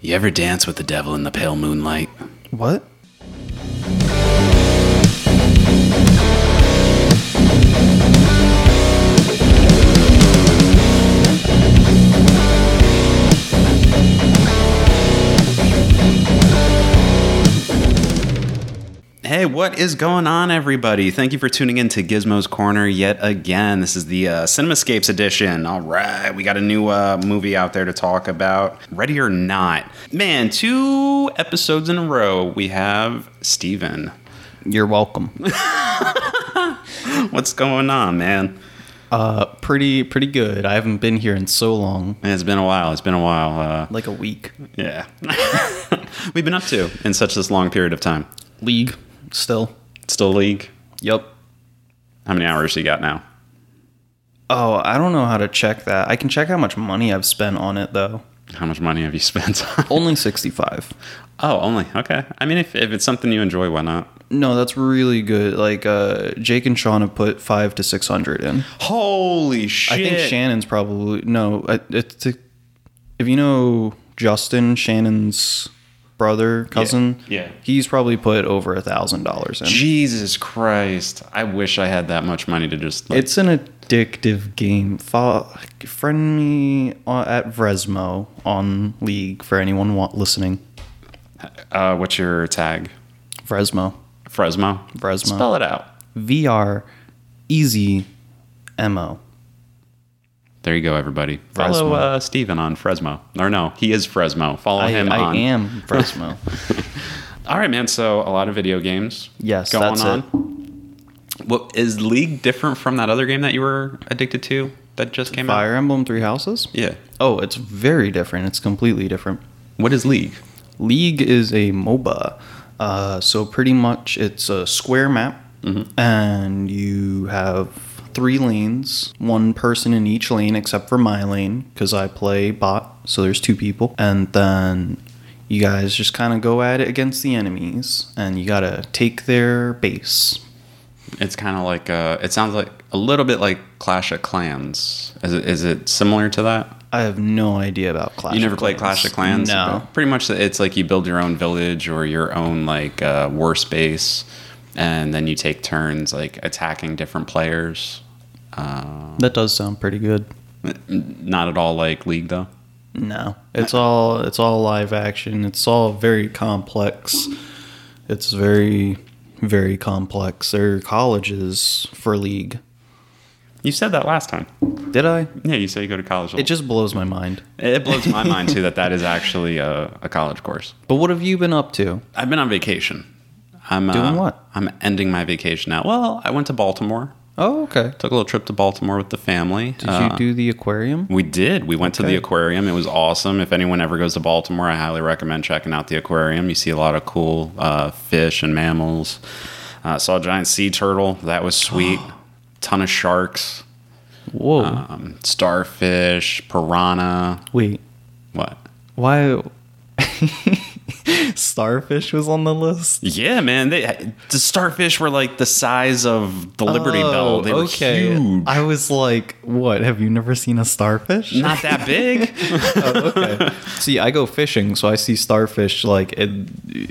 You ever dance with the devil in the pale moonlight? What? What is going on, everybody? Thank you for tuning in to Gizmo's Corner yet again. This is the uh, Cinemascapes edition. All right, we got a new uh, movie out there to talk about. Ready or not? Man, two episodes in a row, we have Steven. You're welcome. What's going on, man? Uh, pretty pretty good. I haven't been here in so long, It's been a while. It's been a while. Uh, like a week. yeah. We've been up to in such this long period of time. League still. Still league? Yep. How many hours you got now? Oh, I don't know how to check that. I can check how much money I've spent on it though. How much money have you spent on? Only 65. Oh, only. Okay. I mean, if, if it's something you enjoy, why not? No, that's really good. Like uh Jake and Sean have put 5 to 600 in. Holy shit. I think Shannon's probably no, it's if you know Justin, Shannon's brother, cousin, yeah. he's probably put over a thousand dollars in. Jesus Christ. I wish I had that much money to just. Like, It's an addictive game. Follow, friend me at Vresmo on League for anyone want, listening. uh, what's your tag? Vresmo. Fresmo? Fresmo. Spell it out. V R easy M O. There you go, everybody. Follow Fresmo. uh, Steven on Fresmo. Or no, he is Fresmo. Follow I, him I on. am Vresmo. All right, man. So a lot of video games. Yes, going that's on. it. What is League different from that other game that you were addicted to that just came out? Fire Emblem Three Houses. Yeah. Oh, it's very different. It's completely different. What is League? League is a MOBA. Uh, so pretty much it's a square map, and you have three lanes, one person in each lane except for my lane because I play bot. So there's two people, and then you guys just kind of go at it against the enemies, and you gotta take their base. It's kind of like uh, it sounds like a little bit like Clash of Clans. Is it, is it similar to that? I have no idea about Clash. you never played. Clash of Clans? No. Pretty much, it's like you build your own village or your own like uh, war space, and then you take turns like attacking different players. That does sound pretty good. Not at all like League though. No, it's all it's all live action. It's all very complex. It's very very complex. There are colleges for league. You said that last time. Did I? Yeah, you said you go to college. It just blows my mind. it blows my mind too that that is actually a, a college course. But what have you been up to? I've been on vacation. I'm Doing uh, what? I'm ending my vacation now. Well, I went to Baltimore. Oh, okay. Took a little trip to Baltimore with the family. Did Uh, you do the aquarium? We did. We went to the aquarium. It was awesome. If anyone ever goes to Baltimore, I highly recommend checking out the aquarium. You see a lot of cool uh, fish and mammals. Uh, saw a giant sea turtle. That was sweet. Ton of sharks, Whoa. um, starfish, piranha. Wait. What? Why? Starfish was on the list. Yeah, man. They, the starfish were like the size of the Liberty Bell. They were huge. Oh, I was like, what? Have you never seen a starfish? Not that big. Oh, okay. see, I go fishing, so I see starfish like at,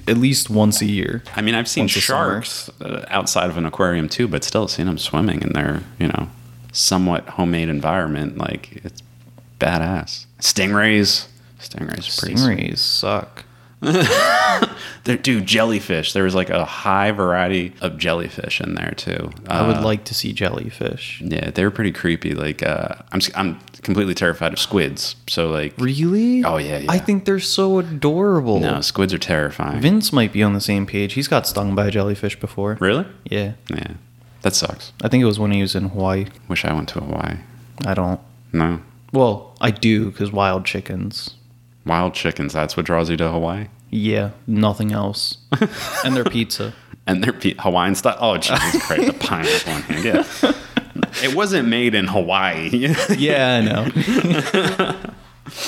at least once a year. I mean, I've seen Once sharks uh, outside of an aquarium too, but still seeing them swimming in their, you know, somewhat homemade environment, like it's badass. Stingrays, stingrays. Stingrays suck. There, dude, jellyfish. There was like a high variety of jellyfish in there too. I would Uh, like to see jellyfish. yeah, they were pretty creepy. Like, uh, I'm, I'm completely terrified of squids. So like, Really? Oh, yeah, yeah. I think they're so adorable. no, squids are terrifying. Vince might be on the same page. He's got stung by a jellyfish before. really? Yeah. Yeah, that sucks. I think it was when he was in Hawaii. Wish I went to Hawaii. I don't. No, Well, I do because wild chickens. Wild chickens. That's what draws you to Hawaii. Yeah, nothing else. and their pizza. And their pe- Hawaiian style. Oh, Jesus Christ, the pineapple in hand. Yeah. It wasn't made in Hawaii. Yeah, I know.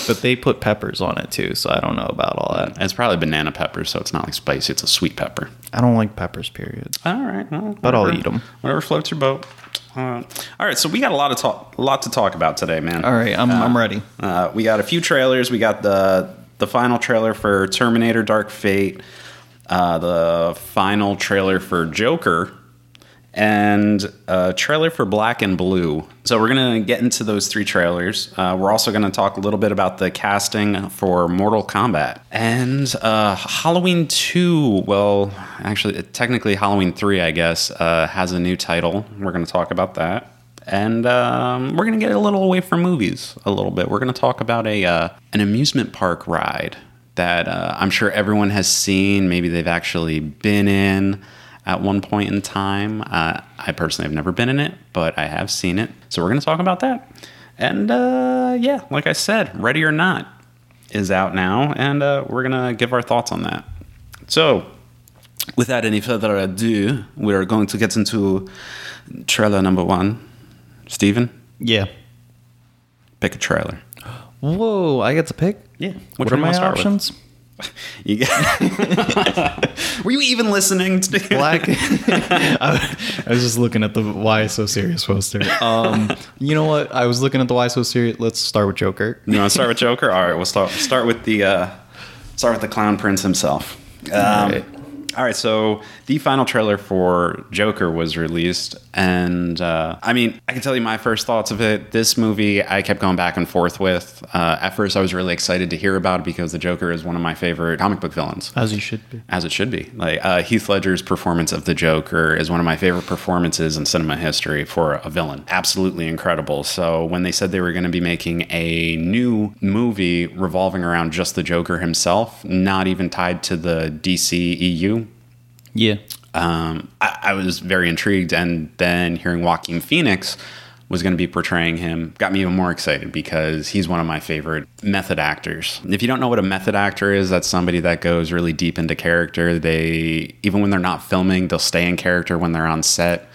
but they put peppers on it too, so I don't know about all that. it's probably banana peppers, so it's not like spicy. It's a sweet pepper. I don't like peppers, period. All right, well, But I'll eat them. Whatever floats your boat. Uh, all right, so we got a lot of talk, a lot to talk about today, man. All right, I'm, I'm ready. Uh, we got a few trailers. We got the the final trailer for Terminator Dark Fate, uh, the final trailer for Joker, and a trailer for Black and Blue. So we're to get into those three trailers. Uh, we're also to talk a little bit about the casting for Mortal Kombat. And uh, Halloween 2, well, actually, technically Halloween 3, I guess, uh, has a new title. We're to talk about that. And um, we're to get a little away from movies a little bit. We're to talk about a uh, an amusement park ride that uh, I'm sure everyone has seen. Maybe they've actually been in at one point in time. Uh, I personally have never been in it, but I have seen it. So we're going to talk about that. And uh, yeah, like I said, Ready or Not is out now, and uh, we're going to give our thoughts on that. So, without any further ado, we are going to get into trailer number one. Steven, Yeah. pick a trailer. Whoa, I get to pick? Yeah. Which What are my options? You get- Were you even listening to Black. I, I was just looking at the Why So Serious poster. Um, you know what? I was looking at the Why So Serious. Let's start with Joker. You want to start with Joker? All right, we'll start start with the uh, start with the clown prince himself. Um, All right. All right, so the final trailer for Joker was released, and uh, I mean, I can tell you my first thoughts of it. This movie, I kept going back and forth with. Uh, at first, I was really excited to hear about it because the Joker is one of my favorite comic book villains As you should be. as it should be. Like uh, Heath Ledger's performance of the Joker is one of my favorite performances in cinema history for a villain. Absolutely incredible. So when they said they were going to be making a new movie revolving around just the Joker himself, not even tied to the DC EU, Yeah. um, I, I was very intrigued. And then hearing Joaquin Phoenix was going to be portraying him got me even more excited because he's one of my favorite method actors. If you don't know what a method actor is, that's somebody that goes really deep into character. They, even when they're not filming, they'll stay in character when they're on set.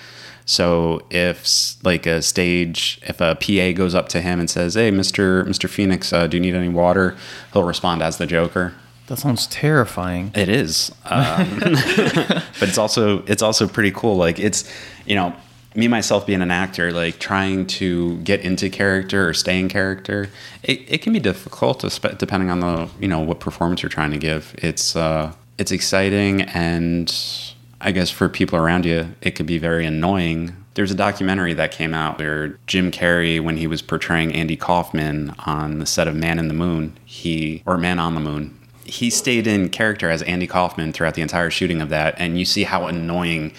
So if like a stage, if a PA goes up to him and says, "Hey, Mister Mister Phoenix, uh, do you need any water?" He'll respond as the Joker. That sounds terrifying. It is, um, but it's also it's also pretty cool. Like it's you know me myself being an actor, like trying to get into character or stay in character, it, it can be difficult, depending on the you know what performance you're trying to give. It's uh, it's exciting, and I guess for people around you, it could be very annoying. There's a documentary that came out where Jim Carrey, when he was portraying Andy Kaufman on the set of Man in the Moon, he or Man on the Moon, he stayed in character as Andy Kaufman throughout the entire shooting of that, and you see how annoying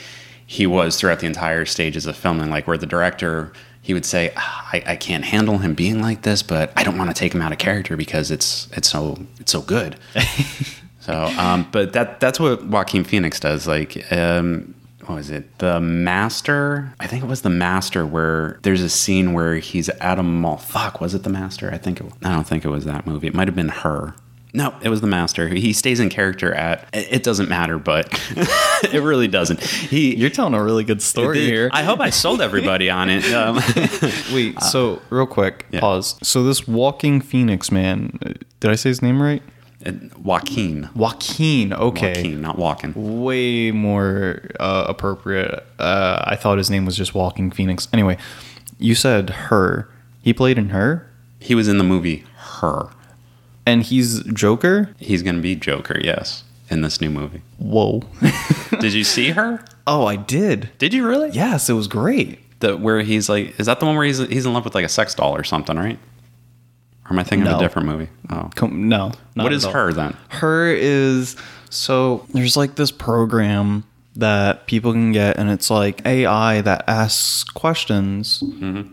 he was throughout the entire stages of filming. Like where the director, he would say, "Ah, I, "I can't handle him being like this, but I don't want to take him out of character because it's it's so it's so good." so, um, but that that's what Joaquin Phoenix does. Like, um, what was it? The Master. I think it was the Master where there's a scene where he's at a mall. Fuck, was it the Master? I think it, I don't think it was that movie. It might have been her. No, it was the master. He stays in character at. It doesn't matter, but it really doesn't. He. You're telling a really good story here. I hope I sold everybody on it. Um, Wait, so real quick, yeah. pause. So this walking phoenix man, uh, did I say his name right? Joaquin. Joaquin. Okay. Joaquin, not walking. Way more uh, appropriate. Uh, I thought his name was just Walking Phoenix. Anyway, you said her. He played in her, He was in the movie Her. And he's Joker. He's going to be Joker, yes, in this new movie. Whoa. Did you see Her? oh, I did. Did you really? Yes, it was great. The where he's like, is that the one where he's he's in love with like a sex doll or something, right? Or am I thinking of a different movie? Oh, Com- no. what all. Her then? Her is so there's like this program that people can get and it's like AI that asks questions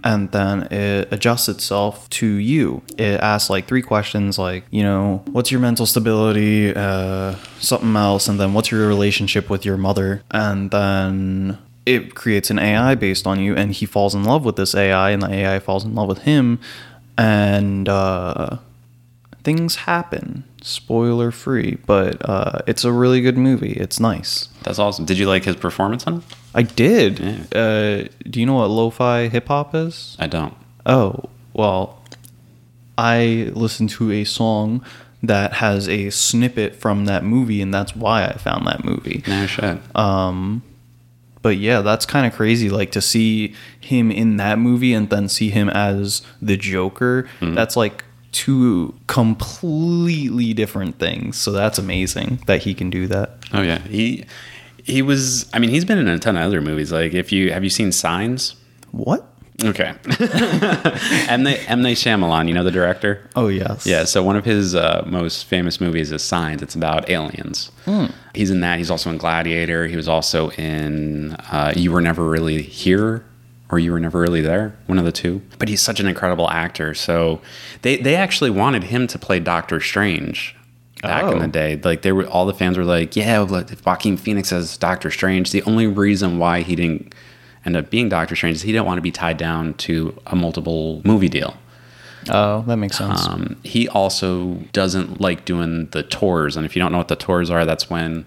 and then it adjusts itself to you. It asks like three questions like, you know, what's your mental stability, uh something else and then what's your relationship with your mother and then it creates an AI based on you and he falls in love with this AI and the AI falls in love with him and uh things happen spoiler free but uh, it's a really good movie it's nice That's awesome. Did you like his performance in it? i did Yeah. uh, do you know what lo-fi hip-hop is I don't. oh well i listened to a song that has a snippet from that movie and that's why i found that movie No shit. Um, but yeah that's kind of crazy like to see him in that movie and then see him as the joker that's like two completely different things. So that's amazing that he can do that. Oh yeah, he he was. I mean, he's been in a ton of other movies. Like, if you have you seen Signs? What? Okay. M. Night M. Night Shyamalan, you know the director? Oh yes. Yeah, so one of his uh, most famous movies is Signs. It's about aliens. He's in that. He's also in Gladiator. He was also in uh, You Were Never Really Here or You Were Never Really There, one of the two. But he's such an incredible actor. So they, they actually wanted him to play Doctor Strange back in Oh. the day. Like they were all the fans were like, yeah, well, if Joaquin Phoenix as Doctor Strange. The only reason why he didn't end up being Doctor Strange is he didn't want to be tied down to a multiple movie deal. Oh, that makes sense. Um, he also doesn't like doing the tours. And if you don't know what the tours are, that's when,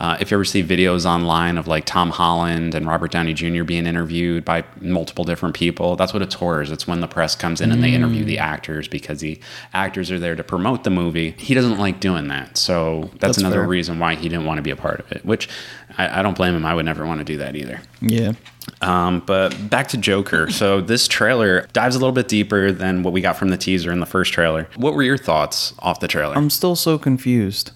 uh, if you ever see videos online of like Tom Holland and Robert Downey Jr. being interviewed by multiple different people, that's what a tour is. It's when the press comes in and they interview the actors because the actors are there to promote the movie. He doesn't like doing that. So that's, That's another fair. reason why he didn't want to be a part of it, which I, I don't blame him. I would never want to do that either. yeah. Um, but back to Joker. So this trailer dives a little bit deeper than what we got from the teaser in the first trailer. What were your thoughts off the trailer? I'm still so confused.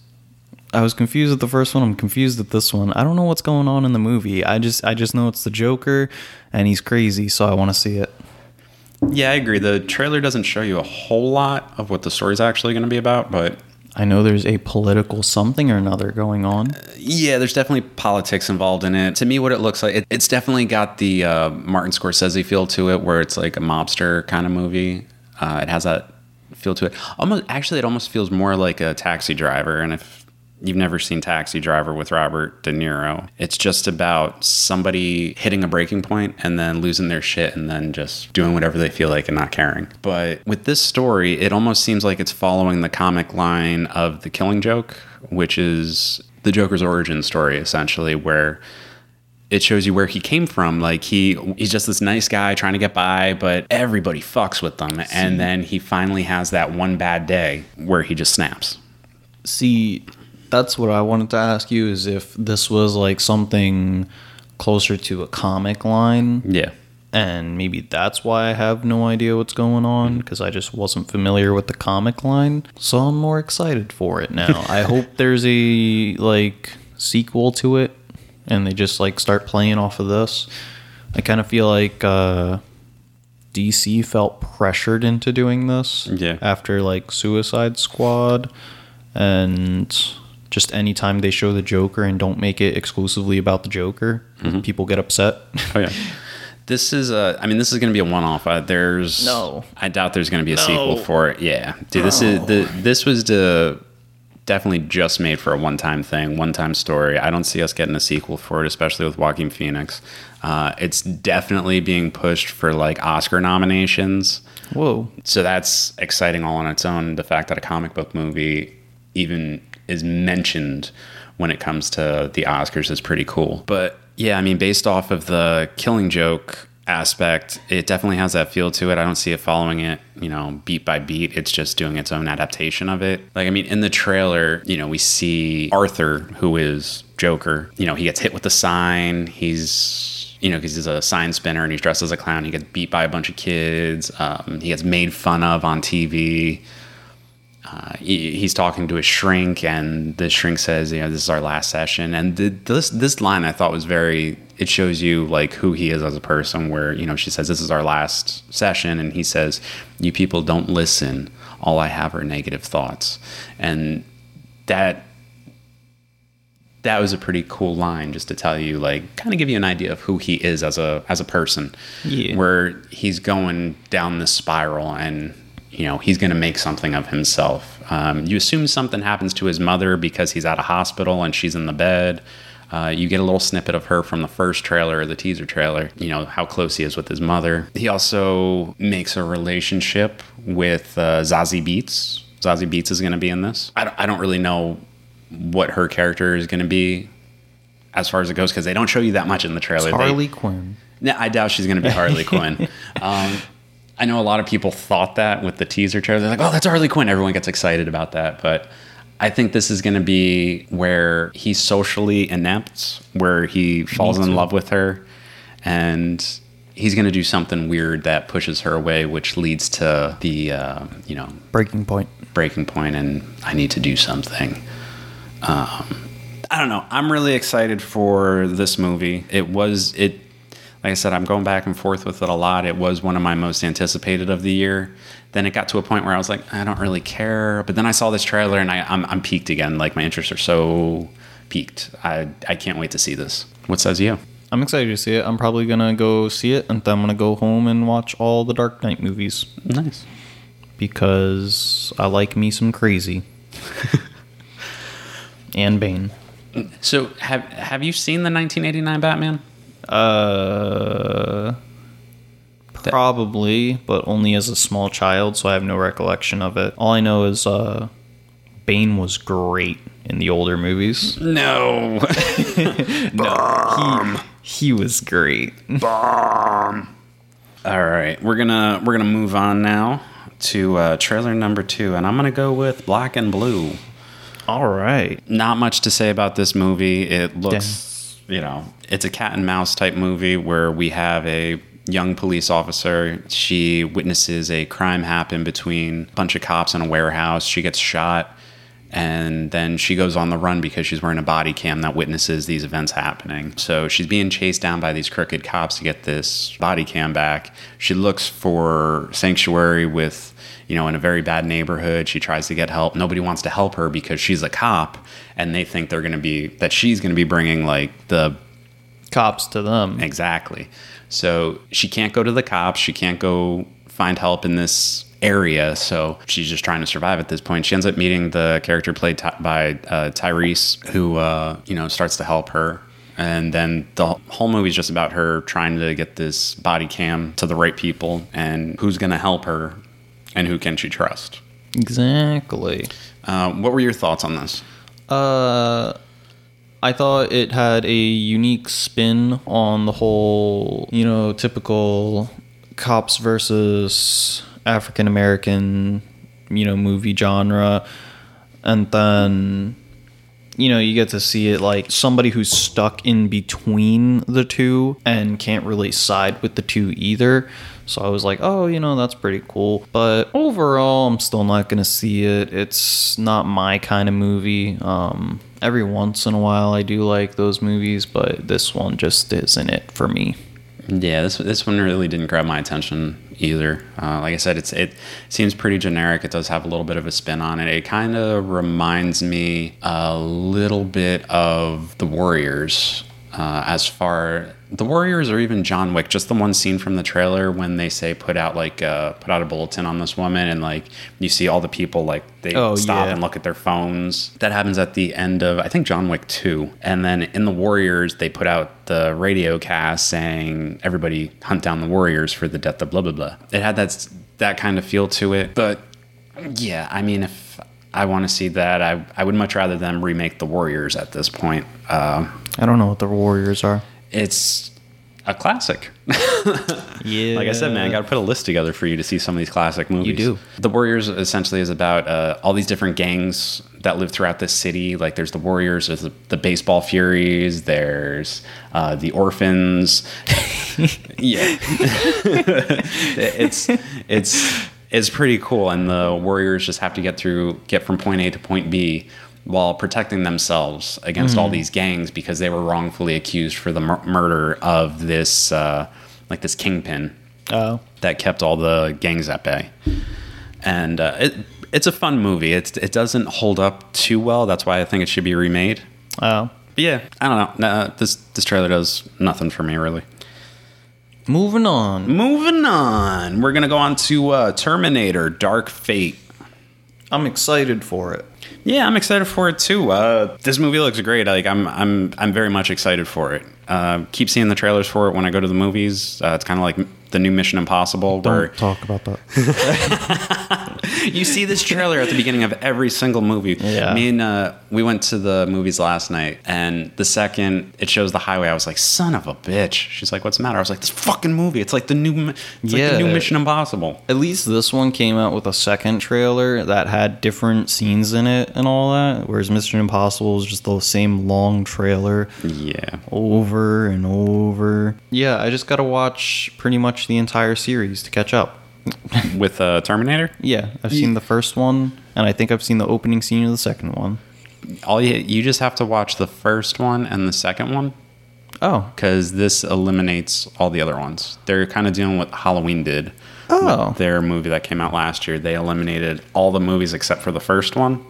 I was confused at the first one. I'm confused at this one. I don't know what's going on in the movie. I just I just know it's the Joker and he's crazy, so I want to see it. yeah, I agree. The trailer doesn't show you a whole lot of what the story's actually going to be about, but I know there's a political something or another going on. yeah, there's definitely politics involved in it. To me, what it looks like, it, it's definitely got the uh, Martin Scorsese feel to it, where it's like a mobster kind of movie. Uh, it has that feel to it. Almost, actually, it almost feels more like a Taxi Driver. And if you've never seen Taxi Driver with Robert De Niro, it's just about somebody hitting a breaking point and then losing their shit and then just doing whatever they feel like and not caring. But with this story, it almost seems like it's following the comic line of The Killing Joke, which is the Joker's origin story, essentially, where it shows you where he came from. Like he he's just this nice guy trying to get by, but everybody fucks with them. And then he finally has that one bad day where he just snaps. See, that's what I wanted to ask you is if this was like something closer to a comic line Yeah. and maybe that's why I have no idea what's going on because I just wasn't familiar with the comic line. So I'm more excited for it now. I hope there's a like sequel to it and they just like start playing off of this. I kind of feel like uh DC felt pressured into doing this Yeah. after like Suicide Squad and just anytime they show the Joker and don't make it exclusively about the Joker, people get upset. Oh yeah. This is a. I mean, this is going to be a one-off. Uh, there's No. I doubt there's going to be a No. sequel for it. Yeah, dude. This is the. This was the definitely just made for a one-time thing, one-time story. I don't see us getting a sequel for it, especially with Joaquin Phoenix. Uh, it's definitely being pushed for like Oscar nominations. Whoa. So that's exciting all on its own. The fact that a comic book movie even is mentioned when it comes to the Oscars is pretty cool. But yeah, I mean, based off of the killing joke aspect, it definitely has that feel to it. I don't see it following it, you know, beat by beat. It's just doing its own adaptation of it. Like, I mean, in the trailer, you know, we see Arthur, who is Joker, you know, he gets hit with the sign. He's you know, because he's a sign spinner and he's dressed as a clown. He gets beat by a bunch of kids. Um, he gets made fun of on TV. Uh, he, he's talking to a shrink, and the shrink says, "You know, this is our last session." And the, this this line I thought was very. It shows you like who he is as a person. Where you know she says, "This is our last session," and he says, "You people don't listen. All I have are negative thoughts," and that that was a pretty cool line just to tell you like kind of give you an idea of who he is as a as a person Yeah. where he's going down this spiral and you know he's going to make something of himself um, you assume something happens to his mother because he's at a hospital and she's in the bed uh, you get a little snippet of her from the first trailer or the teaser trailer you know how close he is with his mother he also makes a relationship with uh, Zazie Beetz Zazie Beetz is going to be in this I don't, I don't really know what her character is going to be as far as it goes because they don't show you that much in the trailer. They- Harley Quinn. no, I doubt she's going to be Harley Quinn. Um, I know a lot of people thought that with the teaser trailer. They're like, "Oh, that's Harley Quinn." Everyone gets excited about that, but I think this is going to be where he's socially inept, where he falls in love with her, and he's going to do something weird that pushes her away, which leads to the uh, you know Breaking point. breaking point, and I need to do something. Um, I don't know. I'm really excited for this movie. It was it. Like I said, I'm going back and forth with it a lot. It was one of my most anticipated of the year. Then it got to a point where I was like, I don't really care. But then I saw this trailer and I, I'm, I'm piqued again. Like my interests are so piqued. I, I can't wait to see this. What says you? I'm excited to see it. I'm probably gonna go see it, and then I'm gonna go home and watch all the Dark Knight movies Nice. because I like me some crazy. and Bane. So have have you seen the 1989 Batman? Uh, probably, but only as a small child, so I have no recollection of it. All I know is uh, Bane was great in the older movies. No. No, he, he was great. All right, we're gonna we're gonna move on now to uh, trailer number two, and I'm gonna go with Black and Blue. All right. Not much to say about this movie. It looks, you know, it's a cat and mouse type movie where we have a young police officer. She witnesses a crime happen between a bunch of cops in a warehouse. She gets shot, and then she goes on the run because she's wearing a body cam that witnesses these events happening. So she's being chased down by these crooked cops to get this body cam back. She looks for sanctuary with you know, in a very bad neighborhood. She tries to get help. Nobody wants to help her because she's a cop, and they think they're going to be that she's going to be bringing like the Cops to them. exactly. So she can't go to the cops. She can't go find help in this area. So she's just trying to survive at this point. She ends up meeting the character played ty- by uh, Tyrese, who uh, you know starts to help her. And then the whole movie is just about her trying to get this body cam to the right people and who's going to help her and who can she trust. Exactly. Uh, what were your thoughts on this? Uh, I thought it had a unique spin on the whole, you know, typical cops versus African American, you know, movie genre. And then, you know, you get to see it like somebody who's stuck in between the two and can't really side with the two either. So I was like, oh, you know, that's pretty cool. But overall, I'm still not going to see it. It's not my kind of movie. Um, every once in a while, I do like those movies, but this one just isn't it for me. Yeah, this this one really didn't grab my attention either. Uh, like I said, it's it seems pretty generic. It does have a little bit of a spin on it. It kind of reminds me a little bit of the Warriors. Uh, as far the Warriors or even John Wick, just the one scene from the trailer when they say put out like uh, put out a bulletin on this woman and like you see all the people like they Oh, stop yeah. and look at their phones. That happens at the end of I think John Wick 2. And then in the Warriors they put out the radio cast saying everybody hunt down the Warriors for the death of blah blah blah. It had that that kind of feel to it. But yeah, I mean if I want to see that, I I would much rather them remake the Warriors at this point. Uh, I don't know what the Warriors are. It's a classic. Yeah. Like I said, man, I got to put a list together for you to see some of these classic movies. You do. The Warriors essentially is about uh, all these different gangs that live throughout this city. Like there's the Warriors, there's the, the Baseball Furies, there's uh, the Orphans. yeah, it's it's it's pretty cool, and the Warriors just have to get through, get from point A to point B. While protecting themselves against all these gangs because they were wrongfully accused for the mur- murder of this, uh, like this kingpin Oh. that kept all the gangs at bay. And uh, it it's a fun movie. It's it doesn't hold up too well. That's why I think it should be remade. Oh. But yeah, I don't know. Nah, this this trailer does nothing for me really. Moving on. Moving on, we're gonna go on to uh, Terminator: Dark Fate. I'm excited for it. Yeah, I'm excited for it too. Uh, this movie looks great. Like I'm, I'm, I'm very much excited for it. Uh, keep seeing the trailers for it when I go to the movies. Uh, it's kind of like the new Mission Impossible, Don't talk about that. you see this trailer at the beginning of every single movie. Yeah. Me and uh, we went to the movies last night, and the second it shows the highway, I was like, "Son of a bitch!" She's like, "What's the matter?" I was like, "This fucking movie. It's like the new, it's like the new Mission Impossible." At least this one came out with a second trailer that had different scenes in it and all that, whereas Mission Impossible is just the same long trailer Yeah. over and over. Yeah, I just gotta watch pretty much the entire series to catch up. With uh, Terminator, Yeah, I've seen the first one, and I think I've seen the opening scene of the second one. all you you just have to watch the first one and the second one Oh, because this eliminates all the other ones. They're kind of doing what Halloween did. Oh. Their movie that came out last year, they eliminated all the movies except for the first one.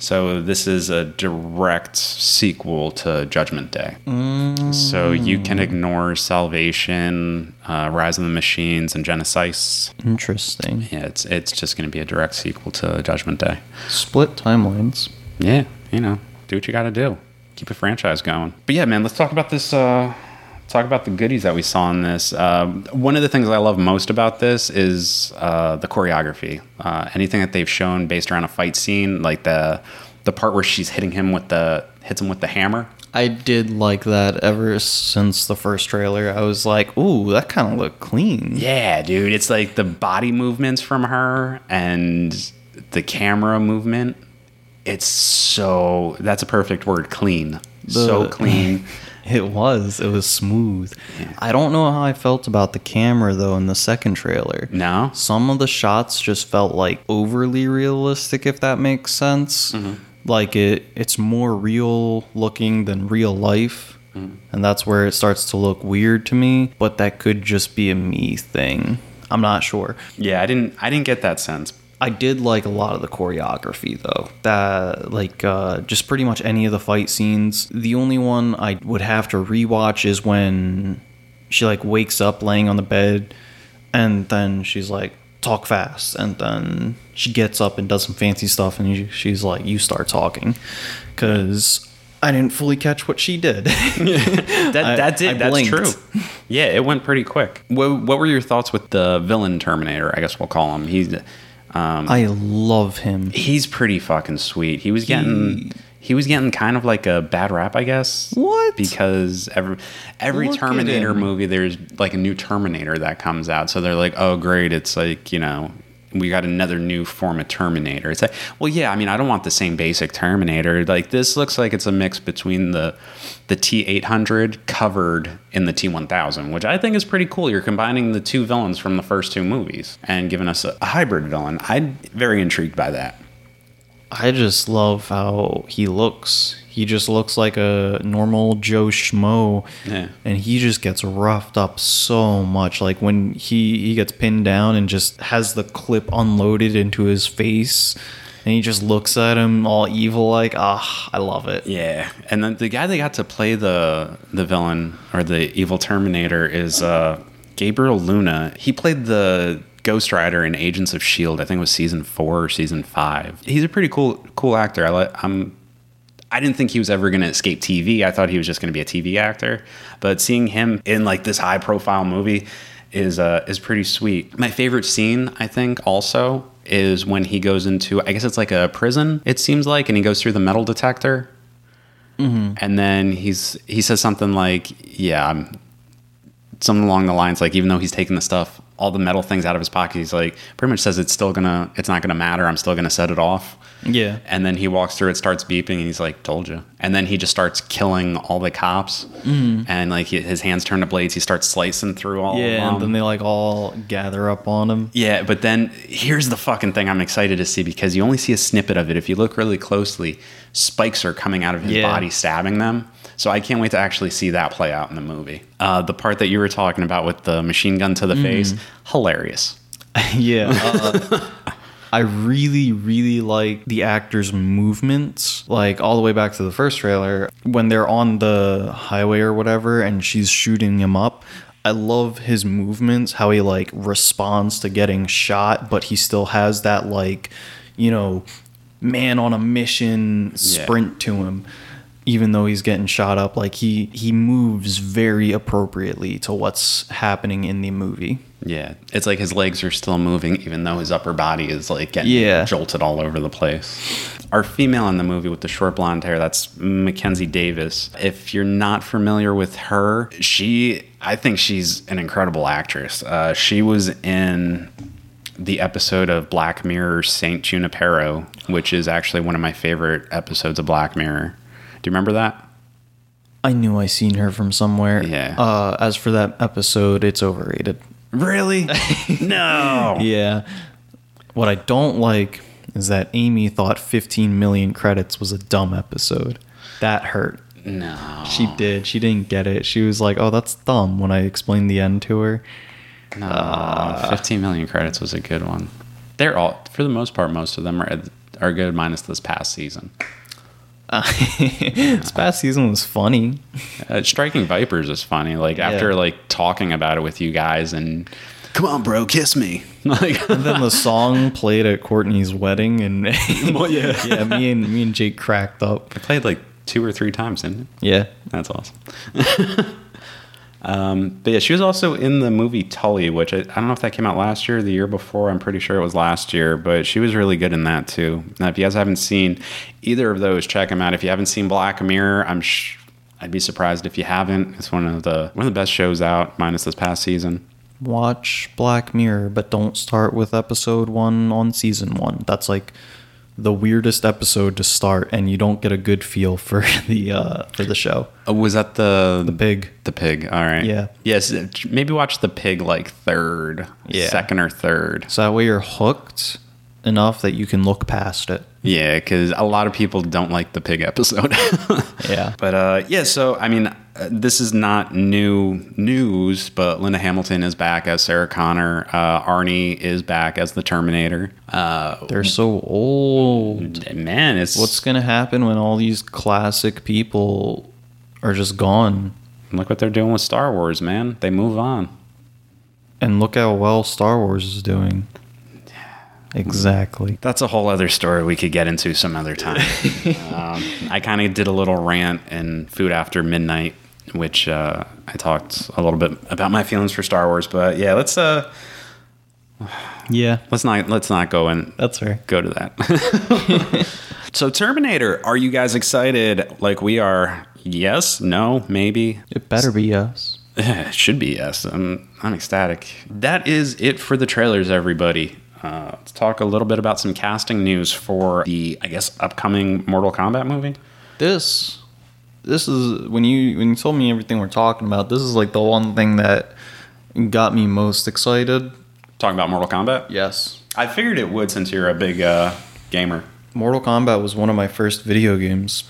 So this is a direct sequel to Judgment Day. So you can ignore Salvation, uh, Rise of the Machines, and Genisys. interesting. Yeah, it's it's just going to be a direct sequel to Judgment Day. Split timelines. Yeah, you know, do what you got to do. Keep a franchise going. But yeah, man, let's talk about this. Uh, talk about the goodies that we saw in this. Um, one of the things I love most about this is uh, the choreography. Uh, anything that they've shown based around a fight scene, like the the part where she's hitting him with the hits him with the hammer. I did like that ever since the first trailer. I was like, ooh, that kind of looked clean. Yeah, dude, it's like the body movements from her and the camera movement. It's so that's a perfect word, clean. so clean. It was. It was smooth. I don't know how I felt about the camera though in the second trailer. No? Some of the shots just felt like overly realistic if that makes sense. Mm-hmm. Like it it's more real looking than real life. Mm-hmm. And that's where it starts to look weird to me, but that could just be a me thing. I'm not sure. Yeah, I didn't I didn't get that sense. I did like a lot of the choreography though. That like uh, just pretty much any of the fight scenes. The only one I would have to rewatch is when she like wakes up laying on the bed, and then she's like talk fast, and then she gets up and does some fancy stuff, and she's like you start talking, because. I didn't fully catch what she did. That I- that did I that's blinked. true. Yeah, it went pretty quick. What what were your thoughts with the villain Terminator? I guess we'll call him. He's um I love him. he's pretty fucking sweet. He was getting he was getting kind of like a bad rap, I guess. What? Because every every Look Terminator movie, there's like a new Terminator that comes out. So they're like, oh great, it's like you know. We got another new form of Terminator. It's like, well, yeah. I mean, I don't want the same basic Terminator. Like this looks like it's a mix between the the T eight hundred covered in the T one thousand, which I think is pretty cool. You're combining the two villains from the first two movies and giving us a, a hybrid villain. I'm very intrigued by that. I just love how he looks. He just looks like a normal Joe Schmo, Yeah. and he just gets roughed up so much. Like when he he gets pinned down and just has the clip unloaded into his face, and he just looks at him all evil, like ah, I love it. Yeah, and then the guy that got to play the the villain or the evil Terminator is uh, Gabriel Luna. He played the Ghost Rider in Agents of Shield. I think it was season four or season five. He's a pretty cool cool actor. I like. I'm. Didn't think he was ever going to escape TV. I thought he was just going to be a TV actor. But seeing him in like this high profile movie is uh, is pretty sweet. My favorite scene, I think, also is when he goes into I guess it's like a prison. It seems like, and he goes through the metal detector and then he's he says something like, "Yeah, I'm." Something along the lines like, even though he's taking the stuff, all the metal things out of his pocket, he's like, pretty much says it's still gonna, it's not gonna matter. I'm still gonna set it off. Yeah. And then he walks through, it starts beeping, and he's like, "Told you." And then he just starts killing all the cops, mm. and like he- his hands turn to blades. He starts slicing through all. Yeah, and then they like all gather up on him. Yeah, but then here's the fucking thing I'm excited to see because you only see a snippet of it. If you look really closely, spikes are coming out of his Yeah. body, stabbing them. So I can't wait to actually see that play out in the movie. Uh, the part that you were talking about with the machine gun to the face, hilarious. yeah. Uh, I really, really like the actor's movements, like all the way back to the first trailer when they're on the highway or whatever, and she's shooting him up. I love his movements, how he like responds to getting shot, but he still has that like, you know, man on a mission sprint to him. Even though he's getting shot up, like he he moves very appropriately to what's happening in the movie. Yeah, it's like his legs are still moving, even though his upper body is like getting Yeah. jolted all over the place. Our female in the movie with the short blonde hair, that's Mackenzie Davis. If you're not familiar with her, she, I think she's an incredible actress. Uh, she was in the episode of Black Mirror San Junipero, which is actually one of my favorite episodes of Black Mirror. Do you remember that? I knew I seen her from somewhere. Yeah. Uh, as for that episode, it's overrated. Really? no. Yeah. What I don't like is that Amy thought 15 million credits was a dumb episode. That hurt. No. She did. She didn't get it. She was like, "Oh, that's dumb." When I explained the end to her. No, 15 million credits was a good one. They're all, for the most part, most of them are are good, minus this past season. this past season was funny. Uh, Striking Vipers is funny. Like after Yeah. like talking about it with you guys and come on, bro, kiss me. Like And then the song played at Courtney's wedding, and Well, yeah. yeah, me and me and Jake cracked up. I played like two or three times, didn't it? Yeah, That's awesome. Um, but yeah, she was also in the movie Tully, which I, I don't know if that came out last year or the year before. I'm pretty sure it was last year, but she was really good in that too. Now, if you guys haven't seen either of those, check them out. If you haven't seen Black Mirror, I'm sh- I'd be surprised if you haven't. It's one of the one of the best shows out, minus this past season. watch Black Mirror, but don't start with episode one on season one. That's like the weirdest episode to start, and you don't get a good feel for the uh, for the show. Oh, was that the The pig. The pig. All right. Yeah. Yes. Maybe watch the pig like third, Yeah. second or third. So that way you're hooked enough that you can look past it. Yeah, because a lot of people don't like the pig episode. Yeah. But uh, yeah, so I mean, uh, this is not new news, but Linda Hamilton is back as Sarah Connor. Uh, Arnie is back as the Terminator. Uh, They're so old. man, it's What's gonna happen when all these classic people are just gone? look what they're doing with Star Wars, man. They move on. And look how well Star Wars is doing. Exactly. That's a whole other story we could get into some other time. um, I kind of did a little rant in Food After Midnight, which uh, I talked a little bit about my feelings for Star Wars. But yeah, let's uh, Yeah, let's not let's not go and that's fair. go to that. so Terminator, are you guys excited like we are? Yes, no, maybe. It better be yes. It should be yes. I'm, I'm ecstatic. That is it for the trailers, everybody. Uh, let's talk a little bit about some casting news for the, I guess, upcoming Mortal Kombat movie. This, this is when you when you told me everything we're talking about. This is like the one thing that got me most excited. Talking about Mortal Kombat. Yes, I figured it would since you're a big uh, gamer. Mortal Kombat was one of my first video games.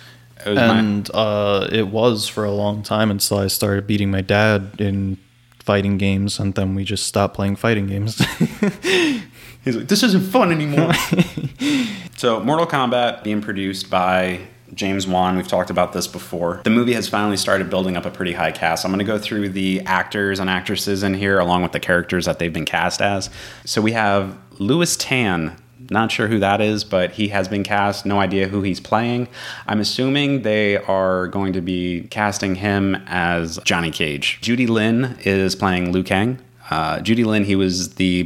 It and uh, it was for a long time until I started beating my dad in fighting games, and then we just stopped playing fighting games. He's like, this isn't fun anymore. so, Mortal Kombat being produced by James Wan. We've talked about this before. The movie has finally started building up a pretty high cast. I'm going to go through the actors and actresses in here, along with the characters that they've been cast as. So, we have Lewis Tan. Not sure who that is, but he has been cast. No idea who he's playing. I'm assuming they are going to be casting him as Johnny Cage. Ludi Lin is playing Liu Kang. Uh, Ludi Lin, he was the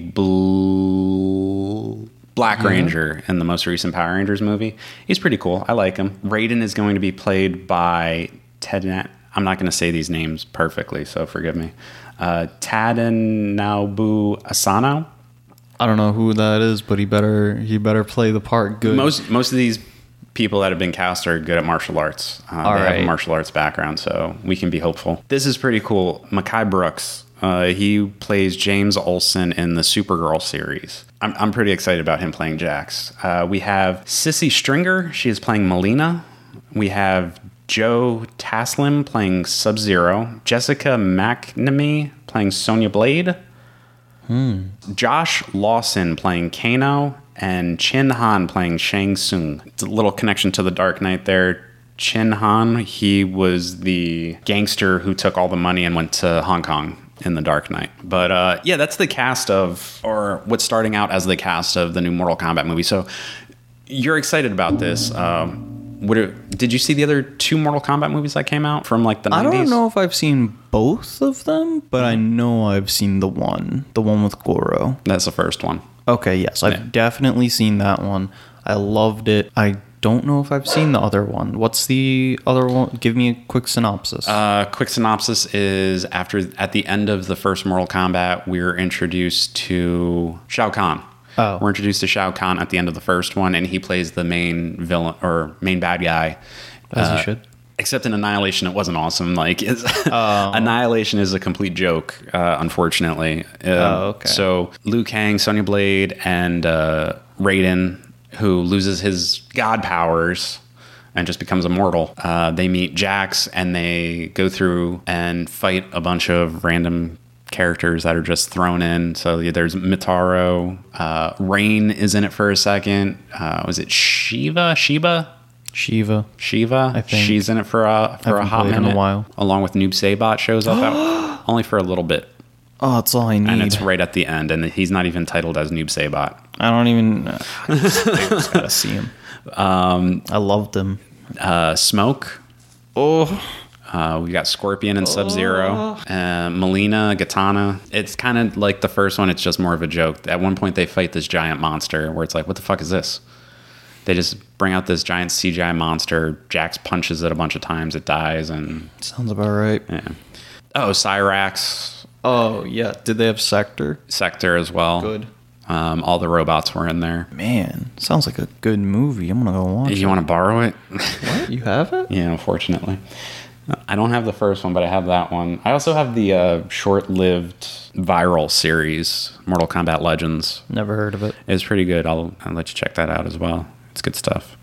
blue Black Ranger in the most recent Power Rangers movie. He's pretty cool. I like him. Raiden is going to be played by Ted. Na- I'm not going to say these names perfectly, so forgive me. Uh, Tadanobu Asano. I don't know who that is, but he better he better play the part good. Most most of these people that have been cast are good at martial arts. Uh, All they have a martial arts background, so we can be hopeful. This is pretty cool. Mehcad Brooks. Uh, he plays James Olsen in the Supergirl series. I'm, I'm pretty excited about him playing Jax. Uh, we have Sisi Stringer. She is playing Melina. We have Joe Taslim playing Sub Zero. Jessica McNamee playing Sonya Blade. Hmm. Josh Lawson playing Kano and Chin Han playing Shang Tsung. It's a little connection to the Dark Knight there. Chin Han, he was the gangster who took all the money and went to Hong Kong in the Dark Knight. But uh, yeah, that's the cast of, or what's starting out as the cast of the new Mortal Kombat movie. So you're excited about this. Um, Would it, did you see the other two Mortal Kombat movies that came out from like the 90s? I don't know if I've seen both of them, but I know I've seen the one, the one with Goro. That's the first one. Okay, yes, I've Yeah. definitely seen that one. I loved it. I don't know if I've seen the other one. What's the other one? Give me a quick synopsis. Uh, quick synopsis is after at the end of the first Mortal Kombat, we're introduced to Shao Kahn. Oh. We're introduced to Shao Kahn at the end of the first one, and he plays the main villain or main bad guy. As Uh, you should. Except in Annihilation, it wasn't awesome. Like it's, Annihilation is a complete joke, uh, unfortunately. Um, Oh, okay. So Liu Kang, Sonya Blade, and uh, Raiden, who loses his god powers and just becomes immortal. Uh, they meet Jax and they go through and fight a bunch of random characters that are just thrown in. So yeah, there's Motaro. Uh, Rain is in it for a second. Uh, was it Sheeva? Sheeva? Sheeva. Sheeva. I think. She's in it for a for a hot in a while. Along with Noob Saibot shows up out, only for a little bit, Oh, that's all I need. and it's right at the end, and he's not even titled as Noob Saibot. I don't even. I just, I just gotta see him. Um, I loved him. Uh, Smoke. Oh, Uh, we got Scorpion and Sub Zero. Uh, Mileena, Katana. It's kind of like the first one. It's just more of a joke. At one point, they fight this giant monster where it's like, what the fuck is this? They just bring out this giant CGI monster. Jax punches it a bunch of times. It dies, and sounds about right. yeah. Oh, Cyrax, Oh yeah. Did they have Sector? Sector as well. Good. Um, all the robots were in there. Man, sounds like a good movie. I'm gonna go watch it. You want to borrow it? What? You have it? yeah, unfortunately. I don't have the first one, but I have that one. I also have the uh, short-lived viral series, Mortal Kombat Legends. Never heard of it. It's pretty good. I'll, I'll let you check that out as well. It's good stuff.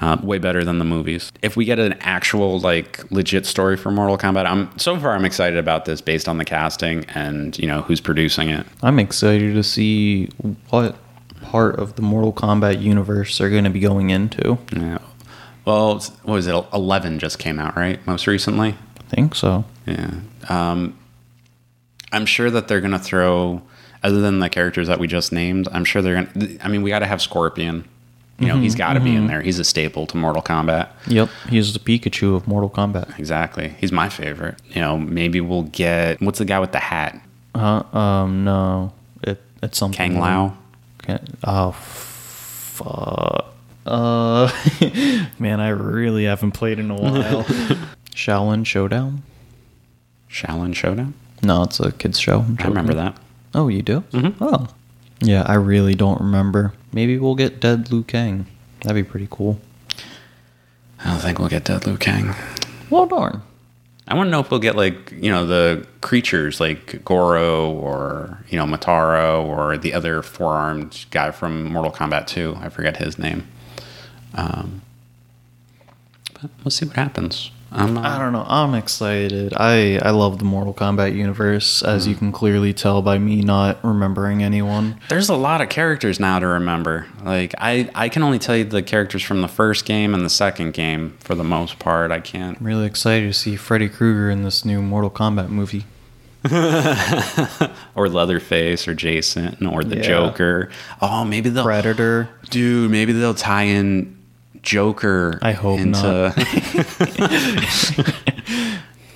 Uh, way better than the movies. If we get an actual, like, legit story for Mortal Kombat, I'm so far I'm excited about this based on the casting and you know who's producing it. I'm excited to see what part of the Mortal Kombat universe they're going to be going into. Yeah. Well, what was it? Eleven just came out, right? Most recently. I think so. Yeah. Um, I'm sure that they're going to throw, other than the characters that we just named, I'm sure they're going to, I mean, we got to have Scorpion. You know, he's got to be in there. He's a staple to Mortal Kombat. Yep, he's the Pikachu of Mortal Kombat. Exactly. He's my favorite. You know, maybe we'll get, what's the guy with the hat? Uh, um, no, it it's something. Kung Lao? Okay. Oh, fuck. Uh, man, I really haven't played in a while. Xiaolin Showdown? Xiaolin Showdown? No, it's a kids show. I remember that. Oh, you do? Mm-hmm. Oh, yeah. I really don't remember. Maybe we'll get dead Liu Kang. That'd be pretty cool. I don't think we'll get Dead Liu Kang. Well, darn. I want to know if we'll get like you know the creatures like Goro or you know Motaro or the other four armed guy from Mortal Kombat 2. I forget his name. Um, but we'll see what happens. I'm, I uh, don't know. I'm excited. I I love the Mortal Kombat universe, as you can clearly tell by me not remembering anyone. there's a lot of characters now to remember. Like I, I can only tell you the characters from the first game and the second game for the most part. I can't. I'm really excited to see Freddy Krueger in this new Mortal Kombat movie. or Leatherface or Jason or the Yeah. Joker. Oh, maybe they'll Predator. Dude, maybe they'll tie in Joker. I hope not.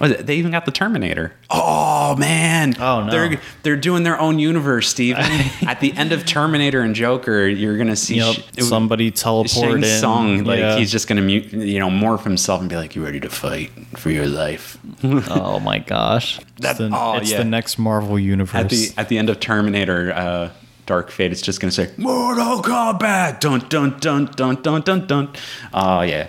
they even got the Terminator. Oh man! Oh, no. They're they're doing their own universe, Steven. At the end of Terminator and Joker, you're gonna see Yep. Sh- Somebody teleport Shang in. Tsung. Like Yeah. he's just gonna mute, you know, morph himself and be like, "You ready to fight for your life?" oh my gosh. That- it's the, oh, it's yeah. the next Marvel universe. At the at the end of Terminator, uh, Dark Fate, it's just gonna say Mortal Kombat. Dun dun dun dun dun dun dun. Oh yeah.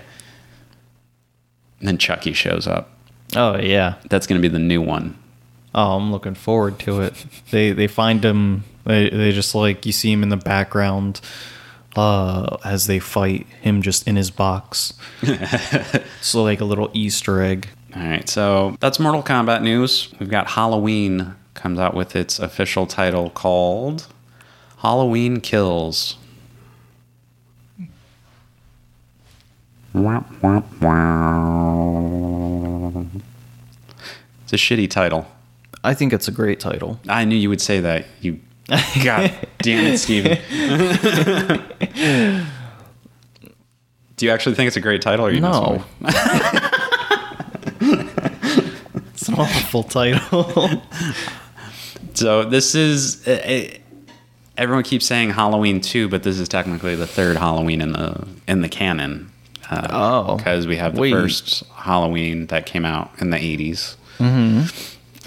And then Chucky shows up. oh yeah. That's gonna be the new one. Oh, I'm looking forward to it. They they find him. They they just like you see him in the background, uh, as they fight him just in his box. so like a little Easter egg. All right, so that's Mortal Kombat news. We've got Halloween comes out with its official title called Halloween Kills. It's a shitty title. I think it's a great title. I knew you would say that. You, God damn it, Steven. Do you actually think it's a great title? Or you No. it's an awful title. So this is. uh, uh, everyone keeps saying Halloween two, but this is technically the third Halloween in the in the canon. Uh, Oh. because we have the Wait. first Halloween that came out in the 80s. Mm-hmm.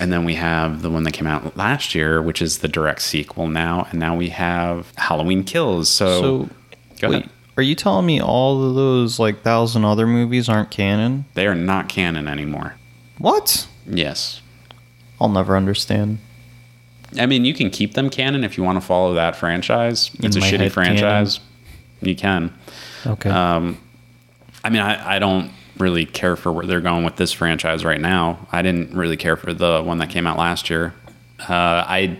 And then we have the one that came out last year, which is the direct sequel now. And now we have Halloween Kills. So, so, go wait, ahead. are you telling me all of those like thousand other movies aren't canon? They are not canon anymore. What? Yes. I'll never understand. I mean, you can keep them canon if you want to follow that franchise. It's a shitty franchise. You can. Okay. Um, I mean, I, I don't really care for where they're going with this franchise right now. I didn't really care for the one that came out last year. Uh, I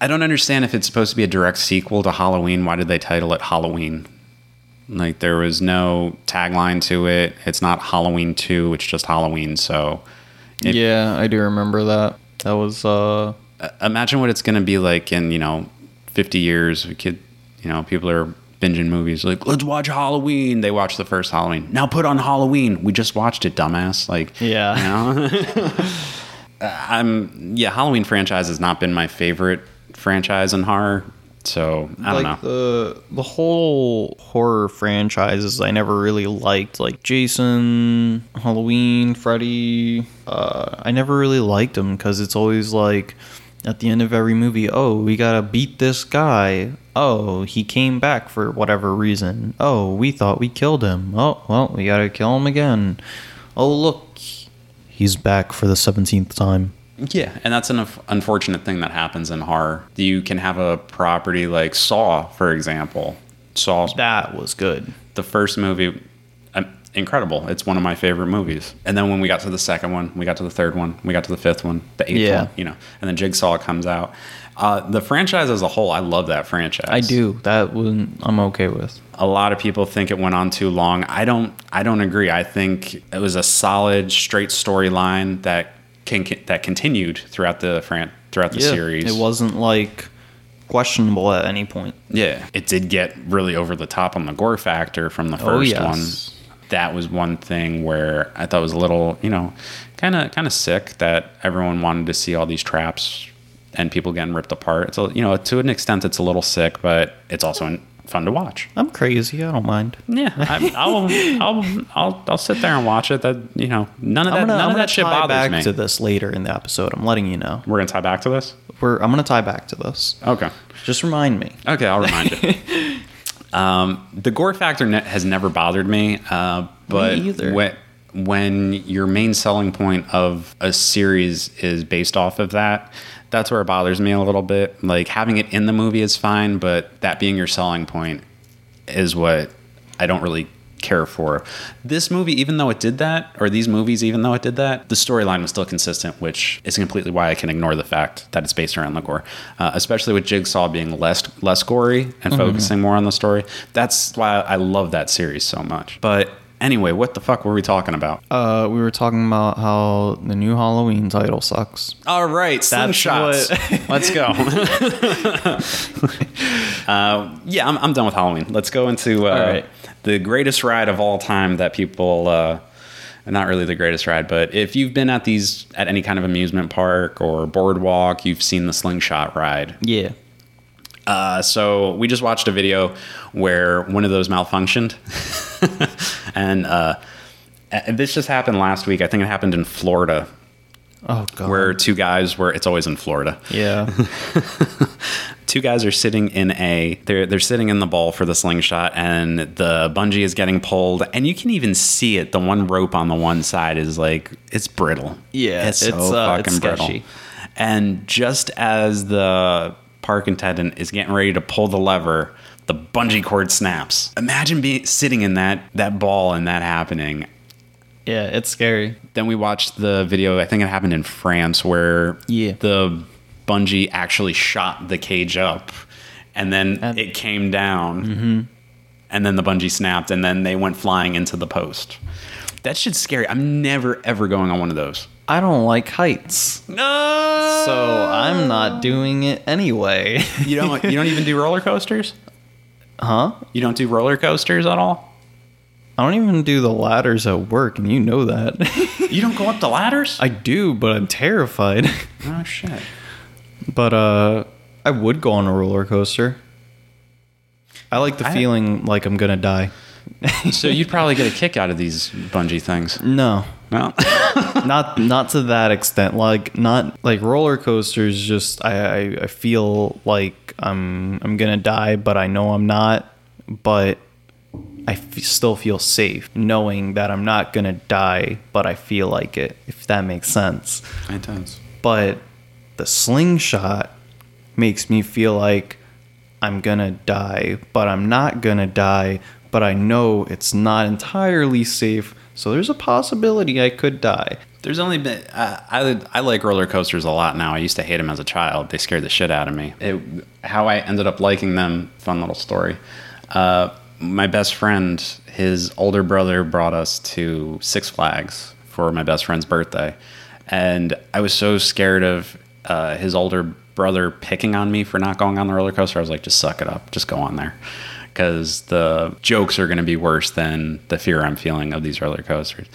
I don't understand if it's supposed to be a direct sequel to Halloween. Why did they title it Halloween? Like there was no tagline to it. It's not Halloween two. It's just Halloween. So it- yeah, I do remember that. That was uh, imagine what it's going to be like in you know 50 years we could you know people are binging movies like let's watch halloween. They watch the first halloween. Now put on halloween. We just watched it dumbass. Like Yeah. you know? I'm yeah halloween franchise has not been my favorite franchise in horror so i don't like know. the the whole horror franchises I never really liked like Jason, Halloween, Freddy. Uh, I never really liked them because it's always like at the end of every movie, oh, we gotta beat this guy. Oh, he came back for whatever reason. Oh, we thought we killed him. Oh, well, we gotta kill him again. Oh, look, he's back for the seventeenth time. Yeah, and that's an unfortunate thing that happens in horror. You can have a property like Saw, for example. Saw, That was good. the first movie, incredible. It's one of my favorite movies. And then when we got to the second one, we got to the third one, we got to the fifth one, the eighth Yeah. one, you know, and then Jigsaw comes out. Uh, the franchise as a whole, I love that franchise. I do. That one I'm okay with. a lot of people think it went on too long. I don't. I don't agree. I think it was a solid, straight storyline that can that continued throughout the fran- throughout the series. It wasn't like questionable at any point. Yeah, it did get really over the top on the gore factor from the first Oh, yes. one. That was one thing where I thought was a little, you know, kind of kind of sick that everyone wanted to see all these traps and people getting ripped apart. It's a, you know, to an extent, it's a little sick, but it's also fun to watch. I'm crazy. I don't mind. Yeah, I, I'll, I'll, I'll, I'll sit there and watch it. That you know, none of that, gonna, none of that shit bothers back me. to this later in the episode. I'm letting you know. We're gonna tie back to this. We're I'm gonna tie back to this. Okay. Just remind me. Okay, I'll remind you. Um, the gore factor ne- has never bothered me, uh, but either. when when your main selling point of a series is based off of that, that's where it bothers me a little bit. Like having it in the movie is fine, but that being your selling point is what I don't really care for. This movie, even though it did that, or these movies, even though it did that, the storyline was still consistent, which is completely why I can ignore the fact that it's based around the gore. Uh, especially with Jigsaw being less less gory and focusing more on the story. That's why I love that series so much. But anyway, what the fuck were we talking about? Uh, we were talking about how the new Halloween title sucks. All right, slingshots. what- Let's go. uh, yeah, I'm, I'm done with Halloween. Let's go into uh, All right. The greatest ride of all time that people. Uh, not really the greatest ride, but if you've been at these at any kind of amusement park or boardwalk, you've seen the slingshot ride. Yeah. Uh, so we just watched a video where one of those malfunctioned, and uh, and this just happened last week. I think it happened in Florida, Oh god. where two guys were. It's always in Florida. Yeah. two guys are sitting in a they're they're sitting in the ball for the slingshot and the bungee is getting pulled and you can even see it the one rope on the one side is like it's brittle Yeah, it's so it's, uh, fucking it's brittle and just as the park attendant is getting ready to pull the lever the bungee cord snaps imagine being sitting in that that ball and that happening yeah. It's scary. then we watched the video. I think it happened in France where Yeah. the bungee actually shot the cage up, and then And- it came down, mm-hmm. and then the bungee snapped, and then they went flying into the post. That shit's scary. I'm never ever going on one of those. I don't like heights, No. so I'm not doing it anyway. you don't. You don't even do roller coasters. huh? You don't do roller coasters at all. I don't even do the ladders at work, and you know that. You don't go up the ladders? I do, but I'm terrified. oh shit. But uh, I would go on a roller coaster. I like the I- feeling like I'm gonna die. So you'd probably get a kick out of these bungee things. No, Well, not not to that extent. Like not like roller coasters. Just I I, I feel like I'm I'm gonna die, but I know I'm not. But I f- still feel safe knowing that I'm not gonna die, but I feel like it. If that makes sense. it does. But the slingshot makes me feel like I'm gonna die, but I'm not gonna die. But I know it's not entirely safe, so there's a possibility I could die. There's only been uh, I I like roller coasters a lot now. I used to hate them as a child. They scared the shit out of me. It, how I ended up liking them. Fun little story. Uh, my best friend, his older brother, brought us to Six Flags for my best friend's birthday, and I was so scared of uh, his older brother picking on me for not going on the roller coaster. I was like, just suck it up, just go on there. Because the jokes are going to be worse than the fear I'm feeling of these roller coasters.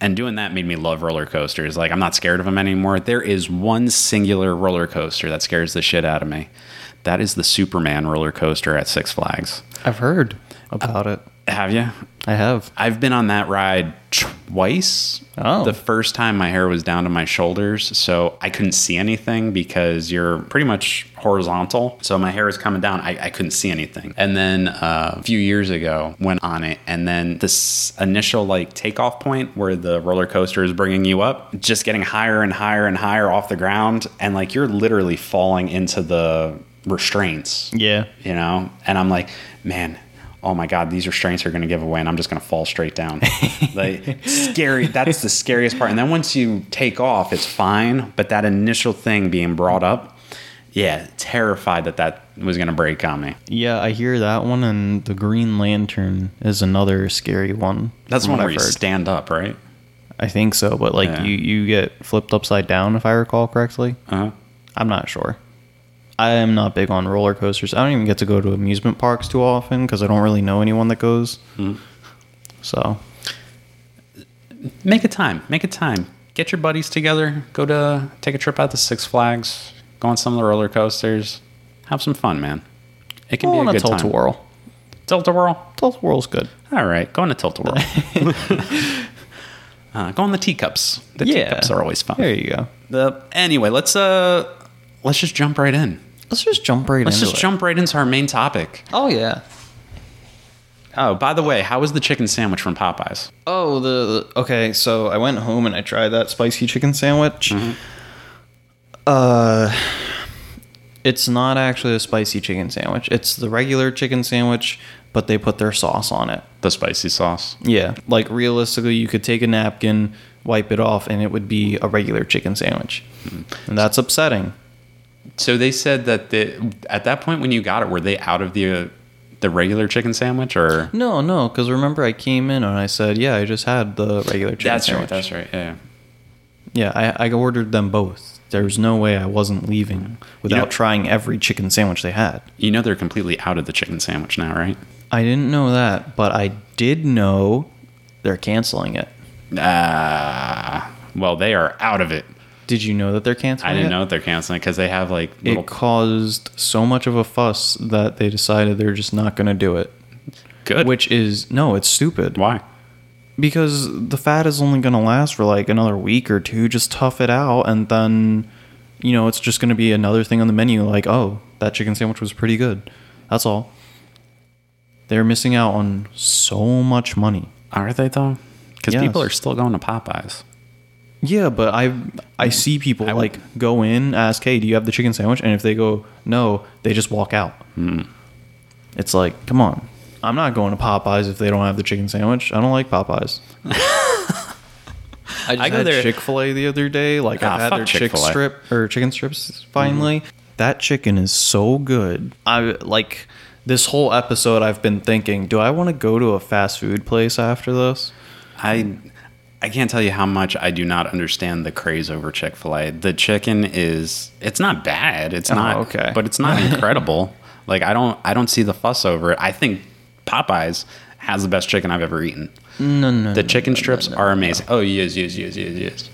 And doing that made me love roller coasters. Like, I'm not scared of them anymore. There is one singular roller coaster that scares the shit out of me. That is the Superman roller coaster at Six Flags. I've heard about it. Have you? I have. I've been on that ride twice. Oh. The first time my hair was down to my shoulders, so I couldn't see anything because you're pretty much horizontal. So my hair was coming down. I, I couldn't see anything. And then uh, a few years ago, went on it, and then this initial like takeoff point where the roller coaster is bringing you up, just getting higher and higher and higher off the ground, and like you're literally falling into the restraints Yeah. you know and i'm like man oh my god these restraints are going to give away and i'm just going to fall straight down like scary that's the scariest part and then once you take off it's fine but that initial thing being brought up yeah terrified that that was going to break on me Yeah, I hear that one, and the Green Lantern is another scary one. that's one where you I've heard. stand up right I think so, but like Yeah. you, you get flipped upside down if I recall correctly. uh-huh I'm not sure. I am not big on roller coasters. I don't even get to go to amusement parks too often because I don't really know anyone that goes. Hmm. So make a time make a time get your buddies together go to take a trip out to six flags go on some of the roller coasters have some fun man it can go be on a a good tilt time a whirl. tilt a whirl Tilt a whirl's good. All right, go on to tilt a whirl. uh, go on the teacups. The Yeah. teacups are always fun. There you go. The, anyway, let's uh, let's just jump right in. Let's just jump right Let's into just it. jump right into our main topic. Oh yeah. Oh, by the way, how was the chicken sandwich from Popeyes? Oh, the, the okay. So I went home and I tried that spicy chicken sandwich. Uh, it's not actually a spicy chicken sandwich. It's the regular chicken sandwich, but they put their sauce on it. The spicy sauce. Yeah, like realistically, you could take a napkin, wipe it off, and it would be a regular chicken sandwich, and that's upsetting. So they said that the, at that point when you got it, were they out of the uh, the regular chicken sandwich or? No, no, because remember I came in and I said, yeah, I just had the regular chicken That's sandwich. right. That's right. Yeah. Yeah, I, I ordered them both. There's no way I wasn't leaving without You know- trying every chicken sandwich they had. You know they're completely out of the chicken sandwich now, right? I didn't know that, but I did know they're canceling it. Ah, well, they are out of it. Did you know that they're canceling I didn't know that they're canceling because they have like little It caused so much of a fuss that they decided they're just not going to do it. good. Which is, no, it's stupid. why? Because the fat is only going to last for like another week or two. Just tough it out. And then, you know, it's just going to be another thing on the menu like, oh, that chicken sandwich was pretty good. That's all. They're missing out on so much money. Are they though? Because Yes. people are still going to Popeyes. Yeah, but I I see people I would- like go in, ask, "Hey, do you have the chicken sandwich?" And if they go no, they just walk out. Hmm. It's like, come on, I'm not going to Popeyes if they don't have the chicken sandwich. I don't like Popeyes. I just I go had there- Chick Fil A the other day. Like Ah, I've had their chick Chick-fil-A. Strip or chicken strips finally. That chicken is so good. I like this whole episode. I've been thinking, do I want to go to a fast food place after this? I I can't tell you how much I do not understand the craze over Chick Fil A. The chicken is it's not bad. It's not Oh, okay. but it's not incredible. like I don't I don't see the fuss over it. I think Popeyes has the best chicken I've ever eaten. No, no. The no, chicken no, no, strips no, are amazing. Oh, yes, yes, yes, yes, yes.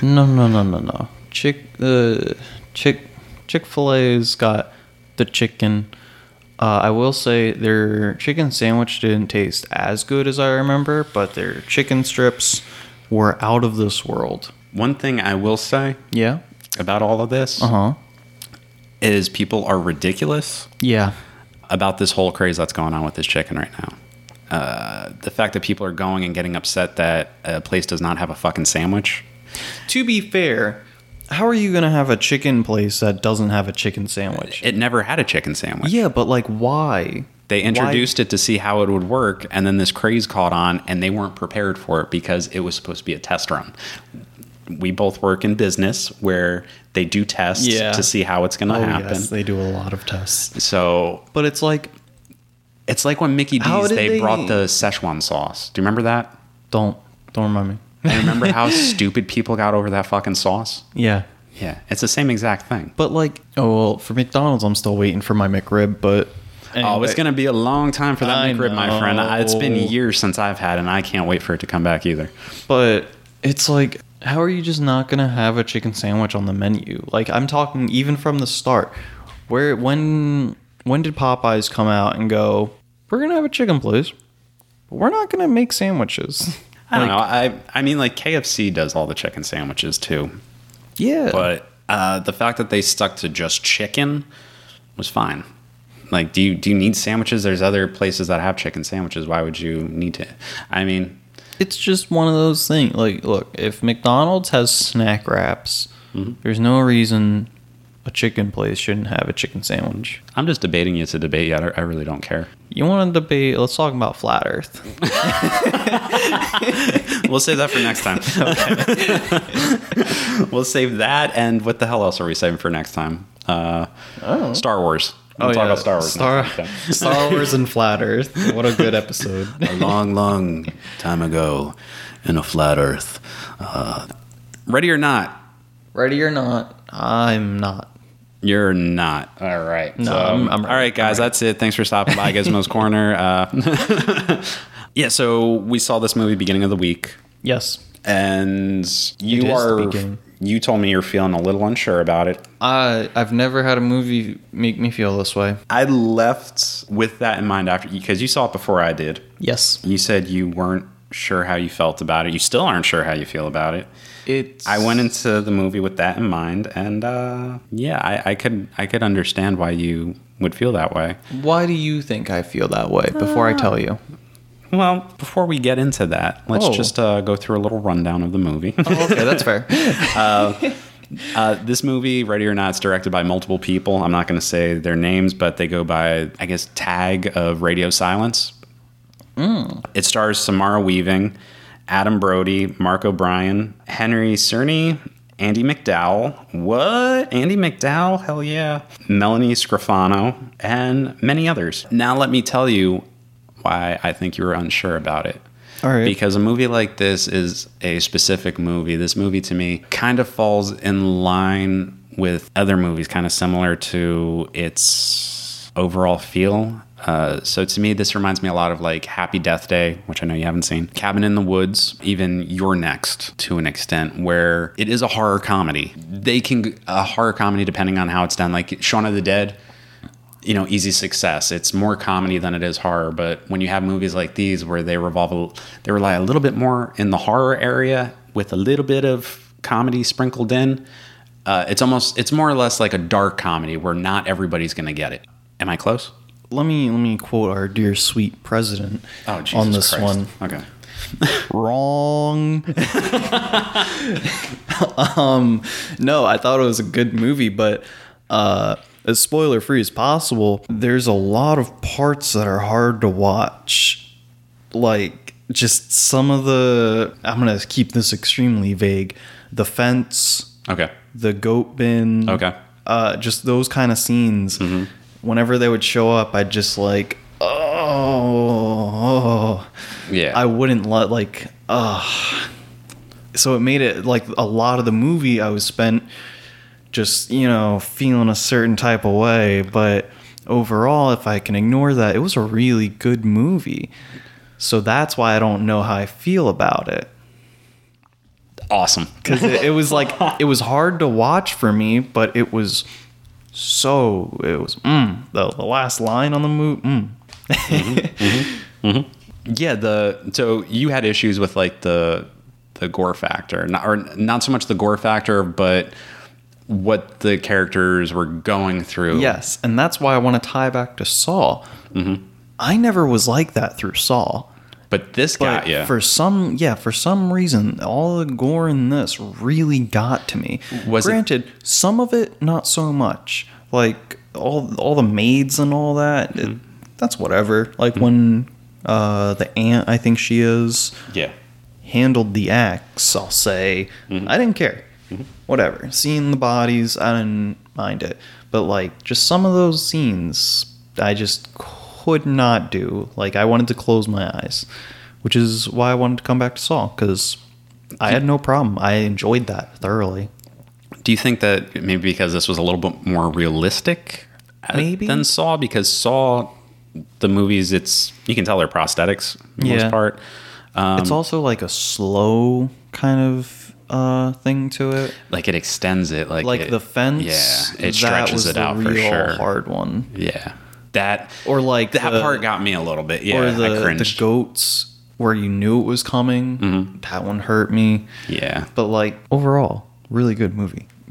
No, no, no, no, no. Chick, uh, chick, Chick Fil A's got the chicken. Uh, I will say their chicken sandwich didn't taste as good as I remember, but their chicken strips were out of this world. One thing I will say Yeah. about all of this Uh huh. is people are ridiculous Yeah. about this whole craze that's going on with this chicken right now. Uh, the fact that people are going and getting upset that a place does not have a fucking sandwich. To be fair, how are you gonna have a chicken place that doesn't have a chicken sandwich? It never had a chicken sandwich. yeah, but like, why? They Why- introduced it to see how it would work, and then this craze caught on, and they weren't prepared for it because it was supposed to be a test run. We both work in business where they do tests Yeah. to see how it's going to Oh happen. yes, they do a lot of tests. So But it's like, it's like when Mickey D's they, they- brought the Szechuan sauce. Do you remember that? don't don't remind me. And remember how stupid people got over that fucking sauce? Yeah. Yeah, it's the same exact thing. But like, oh well, for McDonald's, I'm still waiting for my McRib. But Oh, it's going to be a long time for that I McRib, my friend. It's been years since I've had it, and I can't wait for it to come back either. But it's like, how are you just not gonna have a chicken sandwich on the menu? Like, I'm talking even from the start. Where when when did Popeyes come out and go? We're gonna have a chicken place, but we're not gonna make sandwiches. I don't Like, know. I I mean, like KFC does all the chicken sandwiches too, Yeah, but uh, the fact that they stuck to just chicken was fine. Like, do you do you need sandwiches? There's other places that have chicken sandwiches. Why would you need to? I mean, it's just one of those things. Like, look, if McDonald's has snack wraps, Mm-hmm. there's no reason a chicken place shouldn't have a chicken sandwich. I'm just debating you to debate yet. I, really don't care. You want to debate? Let's talk about flat Earth. We'll save that for next time. we'll save that. And what the hell else are we saving for next time? Uh, Star Wars. We'll talk about Star Wars. Star. Star Wars and flat Earth. What a good episode. a long, long time ago in a flat Earth. Uh, ready or not? Ready or not, I'm not. You're not. All right. No, So, I'm- I'm all right, ready. guys. That's it. Thanks for stopping by Gizmo's Corner. Uh, yeah. So we saw this movie beginning of the week, Yes, and you is the are. Beginning. You told me you're feeling a little unsure about it. I I've never had a movie make me feel this way. I left with that in mind after because you saw it before I did. Yes, You said you weren't sure how you felt about it. You still aren't sure how you feel about it. it's. I went into the movie with that in mind, and uh, yeah, I, I could I could understand why you would feel that way. Why do you think I feel that way? Before I tell you. Well, before we get into that, let's Oh. just uh, go through a little rundown of the movie. Oh, okay, that's fair. uh, this movie, Ready or Not, is directed by multiple people. I'm not going to say their names, but they go by, I guess, tag of Radio Silence. It stars Samara Weaving, Adam Brody, Mark O'Brien, Henry Czerny, Andie MacDowell. What? Andie MacDowell? Hell yeah. Melanie Scrofano, and many others. Now, let me tell you why I think you were unsure about it. All right. Because a movie like this is a specific movie. This movie to me kind of falls in line with other movies, kind of similar to its overall feel. Uh, so to me, this reminds me a lot of like Happy Death Day, which I know you haven't seen, Cabin in the Woods, even You're Next to an extent, where it is a horror comedy. They can a horror comedy depending on how it's done. Like Shaun of the Dead, you know, easy success. It's more comedy than it is horror. But when you have movies like these where they revolve, they rely a little bit more in the horror area with a little bit of comedy sprinkled in. Uh, it's almost, it's more or less like a dark comedy where not everybody's going to get it. Am I close? let me let me quote our dear sweet president Oh, on this Christ. one. Okay. Wrong. um, no, I thought it was a good movie, but uh, as spoiler free as possible, there's a lot of parts that are hard to watch. Like just some of the. I'm gonna keep this extremely vague. The fence, Okay. the goat bin. Okay. Uh, just those kind of scenes. Whenever they would show up, I'd just like, oh, Yeah. I wouldn't let like, uh So it made it like a lot of the movie I was spent just you know feeling a certain type of way, but overall, if I can ignore that, it was a really good movie. So that's why I don't know how I feel about it. Awesome. Because it, it was like, it was hard to watch for me, but it was so, it was, mm, the, the last line on the movie, mm. Yeah, the so you had issues with like the the gore factor, not, or not so much the gore factor, but what the characters were going through. Yes, and that's why I want to tie back to Saw. Mm-hmm. I never was like that through Saw. but this But got you. for some, yeah, for some reason, all the gore in this really got to me. Was it- Granted, some of it not so much. Like all all the maids and all that. it- mm-hmm. that's whatever. Like mm-hmm. when uh, the aunt, I think she is, yeah, handled the axe. I'll say I didn't care. Whatever. Seeing the bodies, I didn't mind it. But like just some of those scenes, I just could not do. Like I wanted to close my eyes, which is why I wanted to come back to Saw because I had no problem. I enjoyed that thoroughly. Do you think that maybe because this was a little bit more realistic uh, Maybe. than Saw? Because Saw, the movies, it's you can tell they're prosthetics for the Yeah. most part. Um, it's also like a slow kind of uh, thing to it. like it extends it, like Like it- the fence. Yeah, it stretches it out for sure. Hard one. Yeah, that Or like that the- part got me a little bit. Yeah, or the, the goats where you knew it was coming. Mm-hmm. That one hurt me. yeah, But like overall, really good movie.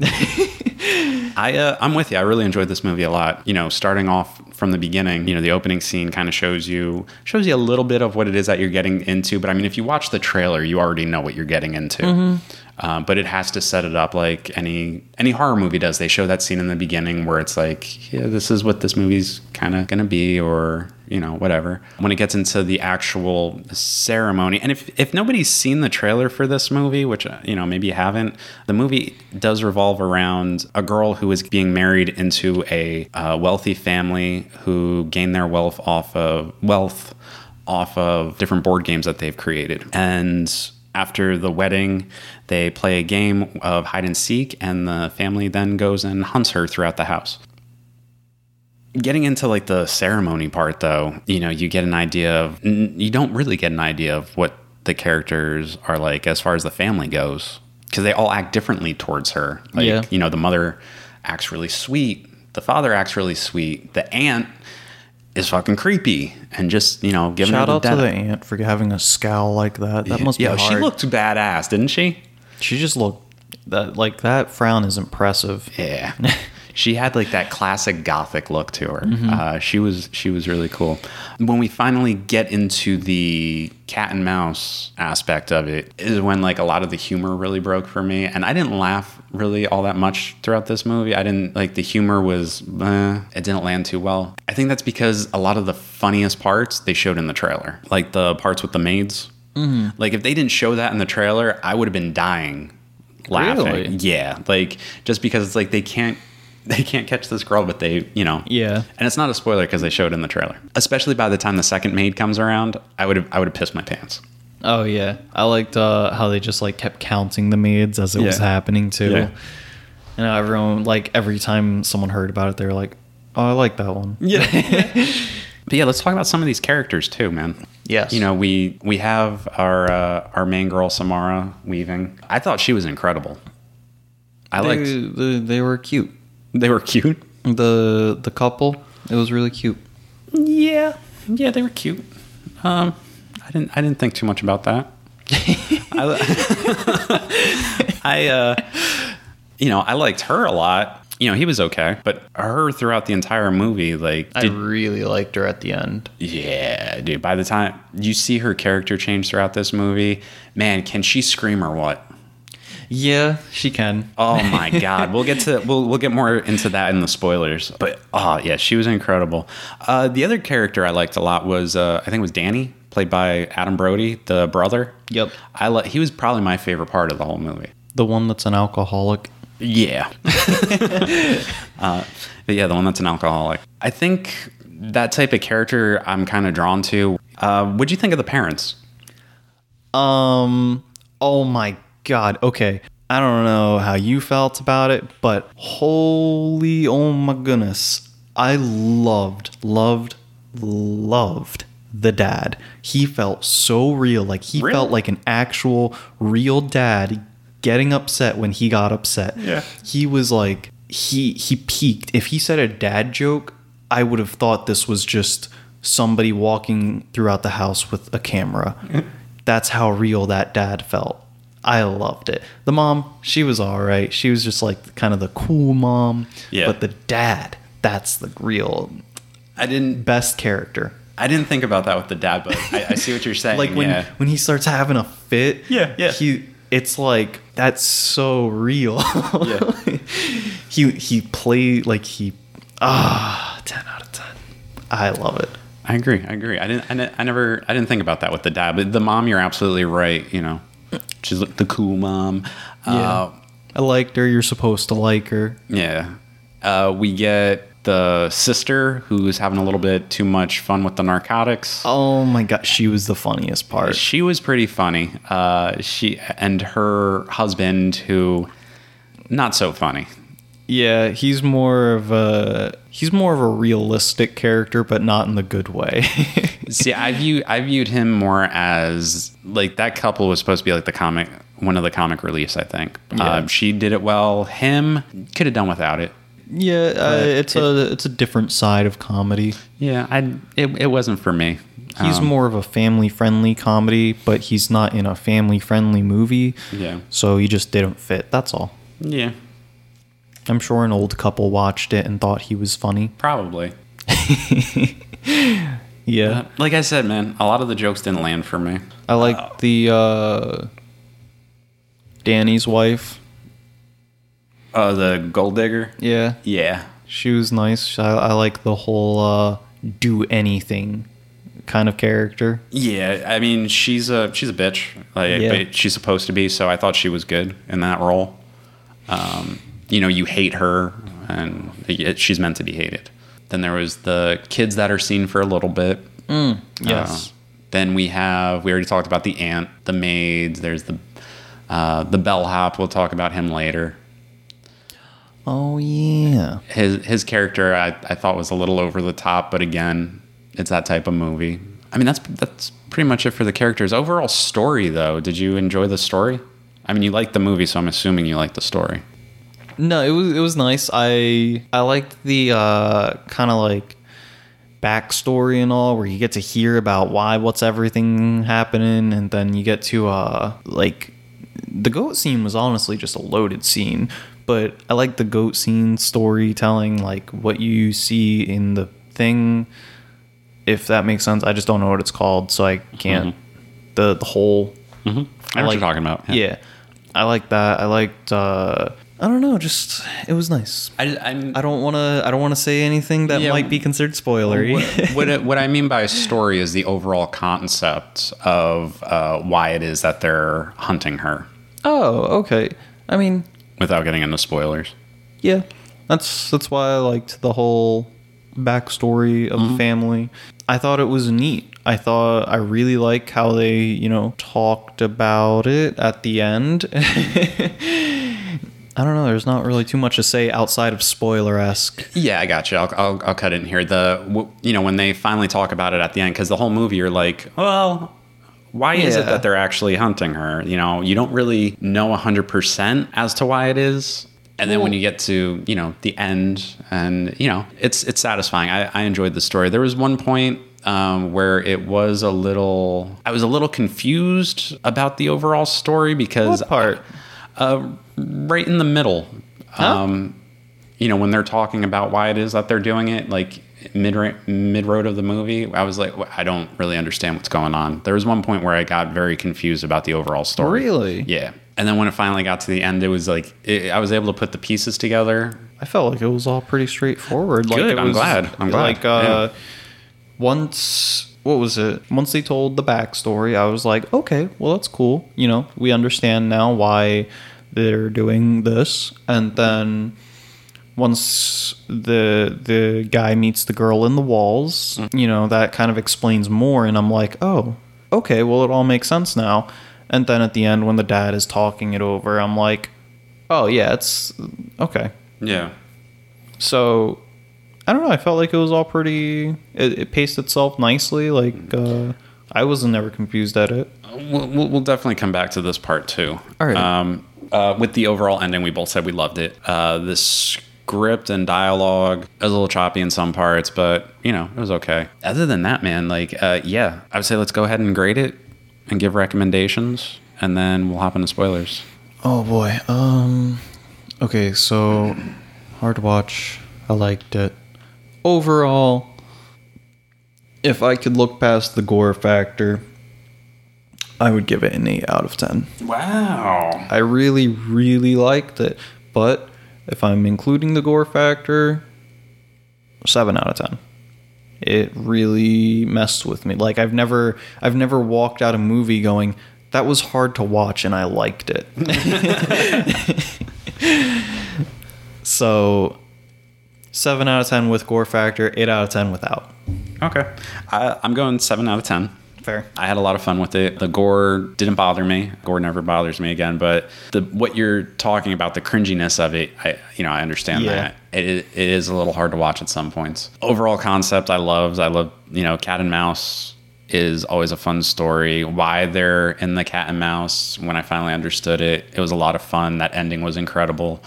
I uh, I'm with you. I really enjoyed this movie a lot. You know, starting off from the beginning, you know, the opening scene kind of shows you shows you a little bit of what it is that you're getting into. But I mean, if you watch the trailer, you already know what you're getting into. Uh, but it has to set it up like any any horror movie does. They show that scene in the beginning where it's like, yeah, this is what this movie's kind of gonna be, or you know, whatever. When it gets into the actual ceremony, and if if nobody's seen the trailer for this movie, which uh, you know maybe you haven't, the movie does revolve around a girl who is being married into a uh, wealthy family who gain their wealth off of wealth off of different board games that they've created. And after the wedding, they play a game of hide and seek, and the family then goes and hunts her throughout the house. Getting into like the ceremony part, though, you know, you get an idea of, you don't really get an idea of what the characters are like as far as the family goes, because they all act differently towards her. Like, Yeah. you know, the mother acts really sweet, the father acts really sweet, the aunt is fucking creepy and just, you know, giving Shout out to the aunt for having a scowl like that. That must be Yo, hard. she looked badass, didn't she? She just looked that like that frown is impressive. Yeah. she had like that classic gothic look to her. Mm-hmm. Uh, she was she was really cool. When we finally get into the cat and mouse aspect of it is when like a lot of the humor really broke for me and I didn't laugh really all that much throughout this movie. I didn't like the humor was eh, it didn't land too well. I think that's because a lot of the funniest parts they showed in the trailer. Like the parts with the maids. Mm-hmm. Like if they didn't show that in the trailer, I would have been dying laughing. Really? Yeah, like just because it's like they can't they can't catch this girl, but they you know Yeah. And it's not a spoiler because they showed it in the trailer. Especially by the time the second maid comes around, I would have I would have pissed my pants. Oh yeah, I liked uh, how they just like kept counting the maids as it was happening too. Yeah. And everyone like every time someone heard about it, they were like, "Oh, I like that one." Yeah. but yeah, let's talk about some of these characters too, man. Yes. You know, we we have our uh, our main girl Samara Weaving. I thought she was incredible. I they, liked they, they were cute. they were cute. The the couple, it was really cute. Yeah, yeah, they were cute. Um, I didn't I didn't think too much about that. I, I uh, you know, I liked her a lot. You know, he was okay, but her throughout the entire movie, like, I really liked her at the end. yeah, dude. By the time you see her character change throughout this movie, man, can she scream or what? Yeah, she can. Oh my god, we'll get to we'll we'll get more into that in the spoilers. But oh yeah, she was incredible. Uh, the other character I liked a lot was uh, I think it was Danny, played by Adam Brody, the brother. Yep. I li- he was probably my favorite part of the whole movie. The one that's an alcoholic. Yeah. uh, but yeah, the one that's an alcoholic. I think that type of character I'm kind of drawn to. Uh, what'd you think of the parents? Um. Oh my god. Okay. I don't know how you felt about it, but holy, oh my goodness, I loved, loved, loved the dad. He felt so real. Like he Really? felt like an actual real dad getting upset when he got upset. Yeah. He was like he he peaked. If he said a dad joke, I would have thought this was just somebody walking throughout the house with a camera. That's how real that dad felt. I loved it. The mom, she was all right. She was just like kind of the cool mom. Yeah. But the dad, that's the real I didn't. best character. I didn't think about that with the dad, but I, I see what you're saying. Like when yeah. when he starts having a fit. Yeah, yeah. He it's like that's so real. Yeah. he he played like he ah 10 out of 10. I love it. I agree. I agree. I didn't. I, I never. I didn't think about that with the dad, but the mom, you're absolutely right. You know, she's the cool mom. Uh, I liked her. You're supposed to like her. yeah. Uh, we get the sister who's having a little bit too much fun with the narcotics. Oh my god, she was the funniest part. She was pretty funny. Uh, she and her husband, who not so funny. Yeah, he's more of a he's more of a realistic character, but not in the good way. See, I view I viewed him more as like that couple was supposed to be like the comic one of the comic reliefs. I think Yeah. um, she did it well. Him could have done without it. Yeah, uh, it's a it's a different side of comedy. Yeah, I it, it wasn't for me. He's Um, more of a family friendly comedy, but he's not in a family friendly movie. Yeah. So he just didn't fit. That's all. yeah, I'm sure an old couple watched it and thought he was funny. probably. Yeah. Uh, like I said, man, a lot of the jokes didn't land for me. I like the uh Danny's wife. Oh, the gold digger. Yeah. Yeah, She was nice. I, I like the whole uh do anything kind of character. yeah. I mean, she's a she's a bitch. Like, Yeah. but she's supposed to be. So I thought she was good in that role. Um, you know, you hate her, and it, she's meant to be hated. Then there was the kids that are seen for a little bit. Yes. Uh, then we have we already talked about the aunt, the maids. There's the uh, the bellhop. We'll talk about him later. Oh yeah. His his character I, I thought was a little over the top, but again, it's that type of movie. I mean that's that's pretty much it for the characters. Overall story though, did you enjoy the story? I mean you liked the movie, so I'm assuming you liked the story. No, it was it was nice. I I liked the uh kind of like backstory and all where you get to hear about why what's everything happening and then you get to uh like the goat scene was honestly just a loaded scene but i like the goat scene storytelling like what you see in the thing if that makes sense i just don't know what it's called so i can't the the whole I know what like- you're talking about. yeah. I like that. I liked. uh I don't know. Just it was nice. I, I'm, I don't want to. I don't want to say anything that Yeah, might be considered spoilery. what, what, it- what I mean by a story is the overall concept of uh, why it is that they're hunting her oh, okay. I mean, without getting into spoilers. yeah. That's that's why I liked the whole backstory of the mm-hmm. family. I thought it was neat. I thought I really like how they, you know, talked about it at the end. I don't know. There's not really too much to say outside of spoiler esque. Yeah, I got you. I'll, I'll, I'll cut in here. The you know when they finally talk about it at the end, because the whole movie you're like, well, why is it that they're actually hunting her? You know, you don't really know hundred percent as to why it is. And then when you get to you know the end, and you know it's it's satisfying. I, I enjoyed the story. There was one point um, where it was a little, I was a little confused about the overall story because What part? uh, right in the middle. Um, you know, when they're talking about why it is that they're doing it, like mid mid road of the movie, I was like, "Wh- I don't really understand what's going on. There was one point where I got very confused about the overall story. Really? Yeah. And then when it finally got to the end, it was like it, I was able to put the pieces together. I felt like it was all pretty straightforward. Like Good, I'm was, glad, I'm glad, Like uh, once, what was it? Once they told the backstory, I was like, okay, well that's cool. You know, we understand now why they're doing this. And then once the the guy meets the girl in the walls, you know, that kind of explains more. And I'm like, oh, okay, well it all makes sense now. And then at the end, when the dad is talking it over, I'm like, oh yeah, it's okay. Yeah. So I don't know. I felt like it was all pretty. It, it paced itself nicely. Like uh, I was never confused at it. We'll, we'll, we'll definitely come back to this part too. All right. Um, uh, with the overall ending, we both said we loved it. Uh, the script and dialogue was a little choppy in some parts, but you know it was okay. Other than that, man, like uh, yeah, I would say let's go ahead and grade it and give recommendations, and then we'll hop into spoilers. Oh boy. Um. Okay, so hard to watch. I liked it. Overall, if I could look past the gore factor, I would give it an eight out of ten. Wow. I really, really liked it. But if I'm including the gore factor, seven out of ten. It really messed with me. Like I've never, I've never walked out a movie going, "That was hard to watch," and I liked it. so, seven out of ten with gore factor, eight out of ten without. Okay. I, I'm going seven out of ten. Fair. I had a lot of fun with it. The gore didn't bother me. Gore never bothers me again. But the what you're talking about, the cringiness of it, I you know I understand Yeah. that. It, it is a little hard to watch at some points. Overall concept, I loved. I love you know cat and mouse is always a fun story. Why they're in the cat and mouse when I finally understood it, it was a lot of fun. That ending was incredible.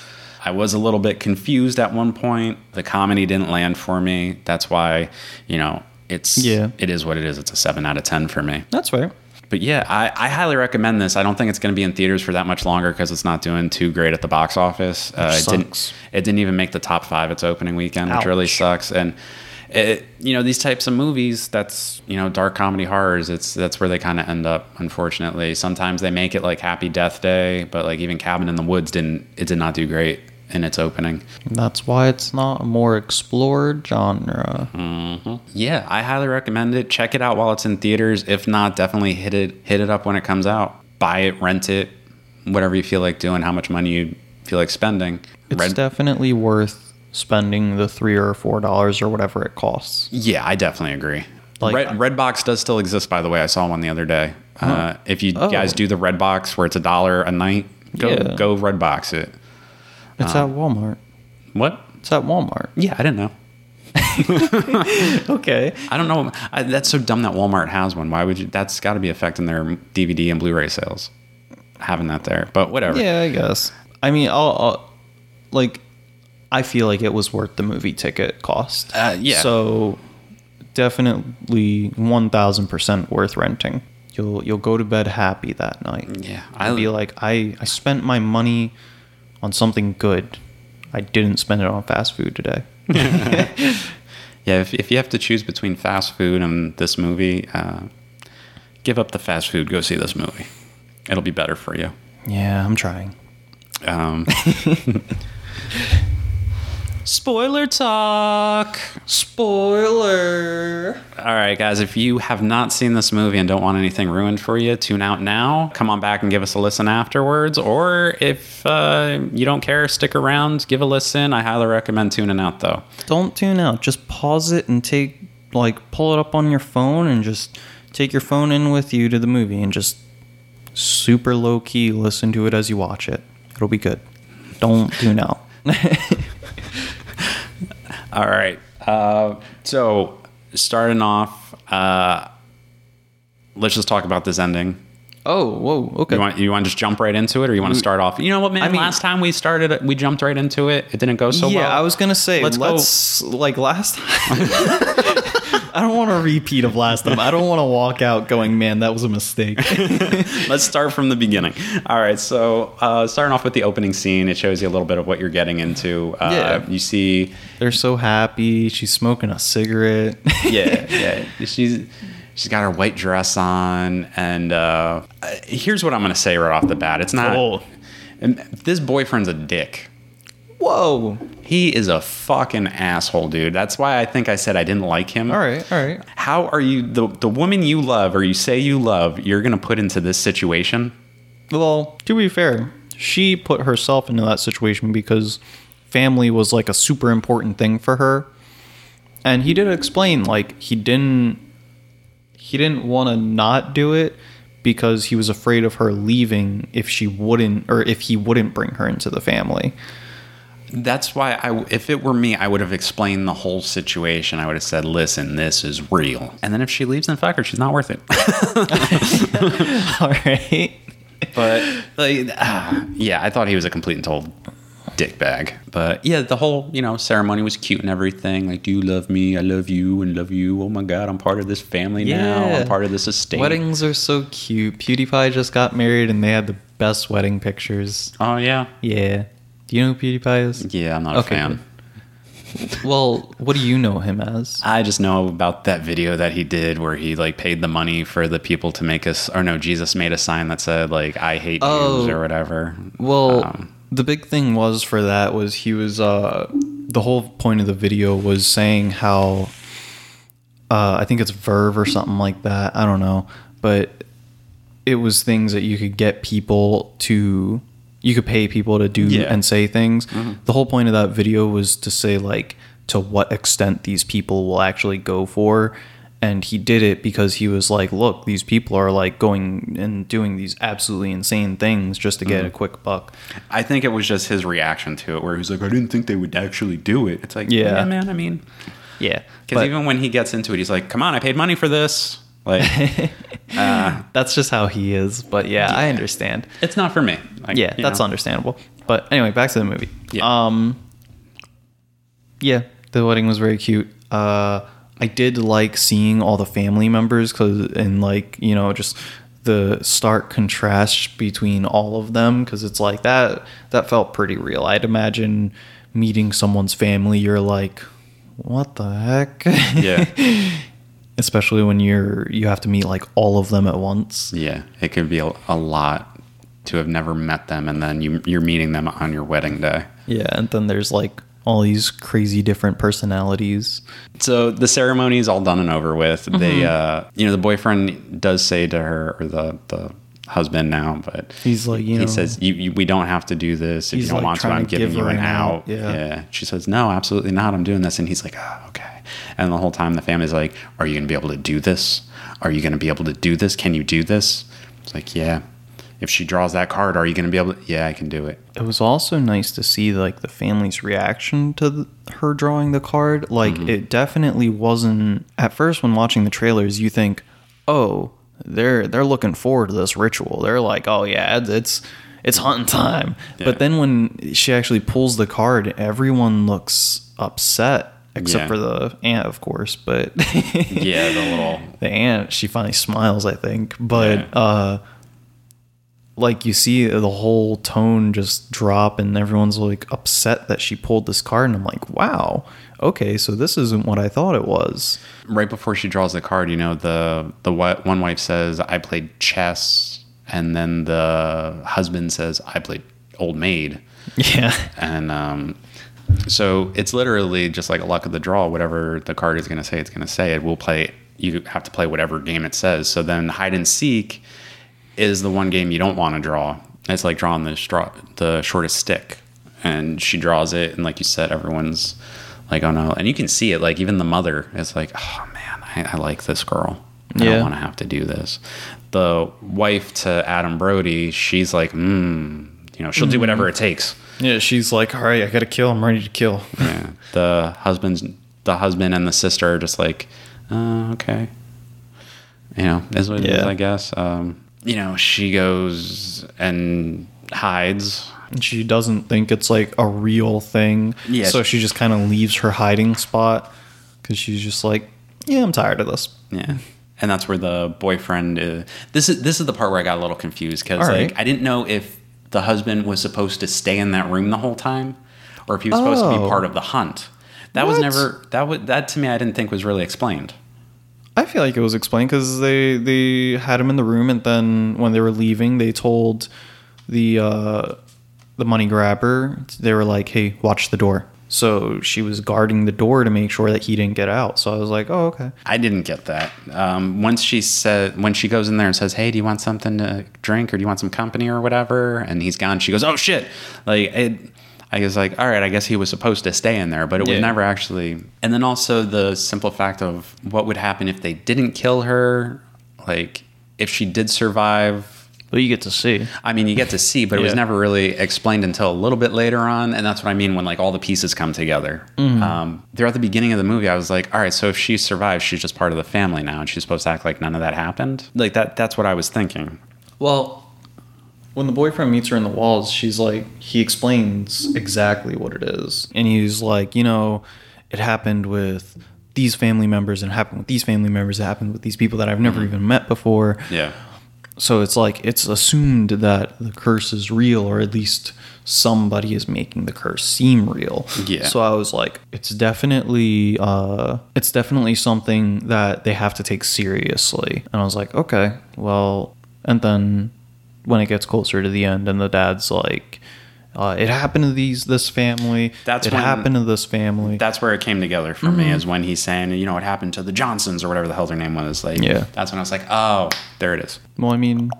I was a little bit confused at one point. The comedy didn't land for me. That's why, you know, it's Yeah. it is what it is. It's a seven out of ten for me. That's fair. But yeah, I, I highly recommend this. I don't think it's going to be in theaters for that much longer because it's not doing too great at the box office. Uh, it sucks. didn't. It didn't even make the top five its opening weekend, which really sucks. And it, you know, these types of movies, that's you know, dark comedy horrors. It's that's where they kind of end up. Unfortunately, sometimes they make it like Happy Death Day, but like even Cabin in the Woods didn't. It did not do great in its opening. That's why it's not a more explored genre. Yeah, I highly recommend it. Check it out while it's in theaters. If not, definitely hit it hit it up when it comes out. Buy it, rent it, whatever you feel like doing, how much money you feel like spending. It's Red- definitely worth spending the three or four dollars or whatever it costs. yeah, I definitely agree. Like- Red, Redbox does still exist, by the way. I saw one the other day. Uh, if you Oh. guys do the Redbox where it's a dollar a night, go Yeah. go Redbox it. It's at Walmart. What? It's at Walmart. Yeah, I didn't know. Okay. I don't know. I, that's so dumb that Walmart has one. Why would you? That's got to be affecting their DVD and Blu-ray sales. Having that there, but whatever. Yeah, I guess. I mean, I'll, I'll like. I feel like it was worth the movie ticket cost. Uh, yeah. So definitely one thousand percent worth renting. You'll you'll go to bed happy that night. Yeah, I'll be like, I I spent my money on something good. I didn't spend it on fast food today. Yeah, if, if you have to choose between fast food and this movie, uh, give up the fast food. Go see this movie. It'll be better for you. Yeah, I'm trying. Um, spoiler talk. Spoiler. All right, guys, if you have not seen this movie and don't want anything ruined for you, tune out now. Come on back and give us a listen afterwards. Or if uh, you don't care, stick around, give a listen. I highly recommend tuning out, though. Don't tune out. Just pause it and take like pull it up on your phone and just take your phone in with you to the movie and just super low key listen to it as you watch it. It'll be good. Don't tune out. All right. Uh, so, starting off, uh, let's just talk about this ending. oh, whoa, okay. You want you want to just jump right into it, or you want to start off? You know what, man? I mean- last time we started, we jumped right into it. It didn't go so yeah, well. Yeah, I was gonna say Let's let's, go- like last time. I don't want a repeat of last time. I don't want to walk out going, man, that was a mistake. Let's start from the beginning. All right, so uh, starting off with the opening scene, it shows you a little bit of what you're getting into. Uh, Yeah. You see, They're so happy. She's smoking a cigarette. yeah, yeah. She's she's got her white dress on, and uh, here's what I'm gonna say right off the bat. It's not. Oh. And this boyfriend's a dick. Whoa. He is a fucking asshole, dude. That's why I think I said I didn't like him. All right, all right. How are you the the woman you love or you say you love, you're gonna put into this situation? Well, to be fair, she put herself into that situation because family was like a super important thing for her. And he did explain like he didn't he didn't want to not do it because he was afraid of her leaving if she wouldn't or if he wouldn't bring her into the family. That's why I, if it were me, I would have explained the whole situation. I would have said, "Listen, this is real." And then if she leaves, then fuck her. She's not worth it. All right. but like, ah, yeah, I thought he was a complete and total dickbag. But yeah, the whole you know ceremony was cute and everything. Like, do you love me? I love you and love you. Oh my god, I'm part of this family now. I'm part of this estate. Weddings are so cute. PewDiePie just got married and they had the best wedding pictures. Oh yeah, Yeah. Do you know who PewDiePie is? yeah. I'm not a Okay, fan. Well, what do you know him as? I just know about that video that he did where he like paid the money for the people to make us or no, Jesus made a sign that said like I hate Oh. Jews or whatever. Well, Um, the big thing was for that was he was uh the whole point of the video was saying how uh I think it's Fiverr or something like that. I don't know, but it was things that you could get people to you could pay people to do Yeah. Mm-hmm. and say things. The whole point of that video was to say like to what extent these people will actually go for and he did it because he was like look these people are like going and doing these absolutely insane things just to get Mm-hmm. a quick buck I think it was just his reaction to it where he's like, I didn't think they would actually do it. It's like, Yeah. yeah, man. I mean, yeah because even when he gets into it, he's like, come on, I paid money for this. Like, uh, that's just how he is but yeah, i understand it's not for me. Like, yeah that's know. understandable but anyway back to the movie Yeah. um yeah the wedding was very cute uh i did like seeing all the family members because and like you know just the stark contrast between all of them because it's like that that felt pretty real i'd imagine meeting someone's family you're like what the heck Yeah. especially when you're you have to meet like all of them at once Yeah, it could be a, a lot to have never met them, and then you, you're meeting them on your wedding day. Yeah, and then there's like all these crazy different personalities. So the ceremony is all done and over with. They, Mm-hmm. uh, you know, the boyfriend does say to her, or the the husband now, but He's like, you know he know, says, you, you, "We don't have to do this. If He's, you don't like, want to, trying I'm to giving give you her an an out." out, yeah. She says, "No, absolutely not. I'm doing this." And he's like, "Oh, okay." And the whole time, the family's like, "Are you going to be able to do this? Are you going to be able to do this? Can you do this?" It's like, "Yeah." If she draws that card, are you going to be able to? Yeah, I can do it. it was also nice to see like the family's reaction to the, her drawing the card. Like Mm-hmm. it definitely wasn't at first when watching the trailers you think, "Oh, they're they're looking forward to this ritual." They're like, "Oh yeah, it's- it's hunting time." Yeah. But then when she actually pulls the card, everyone looks upset except Yeah. for the aunt, of course, but Yeah, the little the aunt she finally smiles i think but Yeah. uh like you see the whole tone just drop and everyone's like upset that she pulled this card and i'm like wow okay so this isn't what i thought it was right before she draws the card, you know, the the one wife says, "I played chess," and then the husband says, "I played old maid," yeah and um, so it's literally just like a luck of the draw. Whatever the card is going to say, it's going to say. It We'll play. You have to play whatever game it says. So then hide and seek is the one game you don't want to draw. It's like drawing the straw, the shortest stick, and she draws it, and like you said, everyone's like, "Oh no!" And you can see it. Like even the mother is like, "Oh man, I, I like this girl. I Yeah. don't want to have to do this." The wife to Adam Brody, she's like, "Hmm." You know, she'll do whatever it takes. yeah she's like all right i gotta kill i'm ready to kill Yeah. The husband's the husband and the sister are just like, uh, okay. You know, is what it is, I guess. Um, you know, she goes and hides. And she doesn't think it's like a real thing Yeah. so she just kind of leaves her hiding spot because she's just like yeah i'm tired of this Yeah. And that's where the boyfriend is. This is this is the part where I got a little confused because All like. I didn't know if the husband was supposed to stay in that room the whole time, or if he was supposed to be Oh. part of the hunt. That was never that was that to me I didn't think was really explained. I feel like it was explained because they they had him in the room, and then when they were leaving, they told the uh, the money grabber they were like, "Hey, watch the door." So she was guarding the door to make sure that he didn't get out. So I was like, "Oh, okay." I didn't get that. Um, once she said, when she goes in there and says, "Hey, do you want something to drink, or do you want some company, or whatever?" and he's gone, she goes, "Oh shit!" Like it. I was like, all right, I guess he was supposed to stay in there, but it was never actually. And then also the simple fact of what would happen if they didn't kill her, like if she did survive, But you get to see. I mean, you get to see, but it was never really explained until a little bit later on, and that's what I mean when like all the pieces come together. Mm-hmm. Um, throughout the beginning of the movie, I was like, all right, so if she survives, she's just part of the family now, and she's supposed to act like none of that happened. Like that. That's what I was thinking. Well, when the boyfriend meets her in the walls, she's like, he explains exactly what it is. And he's like, you know, it happened with these family members and it happened with these family members, it happened with these people that I've never even met before. Yeah. So it's like, it's assumed that the curse is real, or at least somebody is making the curse seem real. Yeah. So I was like, it's definitely, uh, it's definitely something that they have to take seriously. And I was like, okay, well, and then when it gets closer to the end, and the dad's like, uh, it happened to these this family. That's it when- happened to this family. That's where it came together for Mm-hmm. me is when he's saying, you know, what happened to the Johnsons or whatever the hell their name was. Like, Yeah. That's when I was like, oh, there it is. Well, I mean,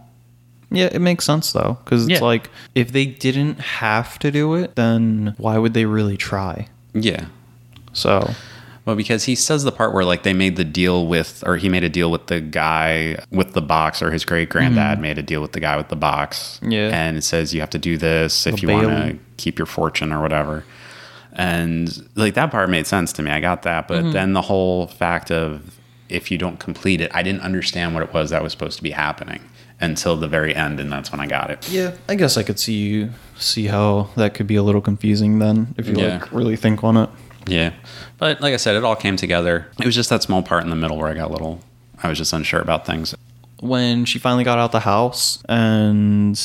yeah, it makes sense though, because it's Yeah. like if they didn't have to do it, then why would they really try? Yeah. So Well, because he says the part where like they made the deal with, or he made a deal with the guy with the box, or his great granddad made a deal with the guy with the box. Mm-hmm. Yeah. And it says you have to do this if The you want to keep your fortune or whatever. And like that part made sense to me. I got that. Mm-hmm. But then the whole fact of if you don't complete it, I didn't understand what it was that was supposed to be happening until the very end. And that's when I got it. yeah, I guess I could see you see how that could be a little confusing then if you Yeah. like really think on it. Yeah. But like I said, it all came together. It was just that small part in the middle where I got a little, I was just unsure about things. When she finally got out the house and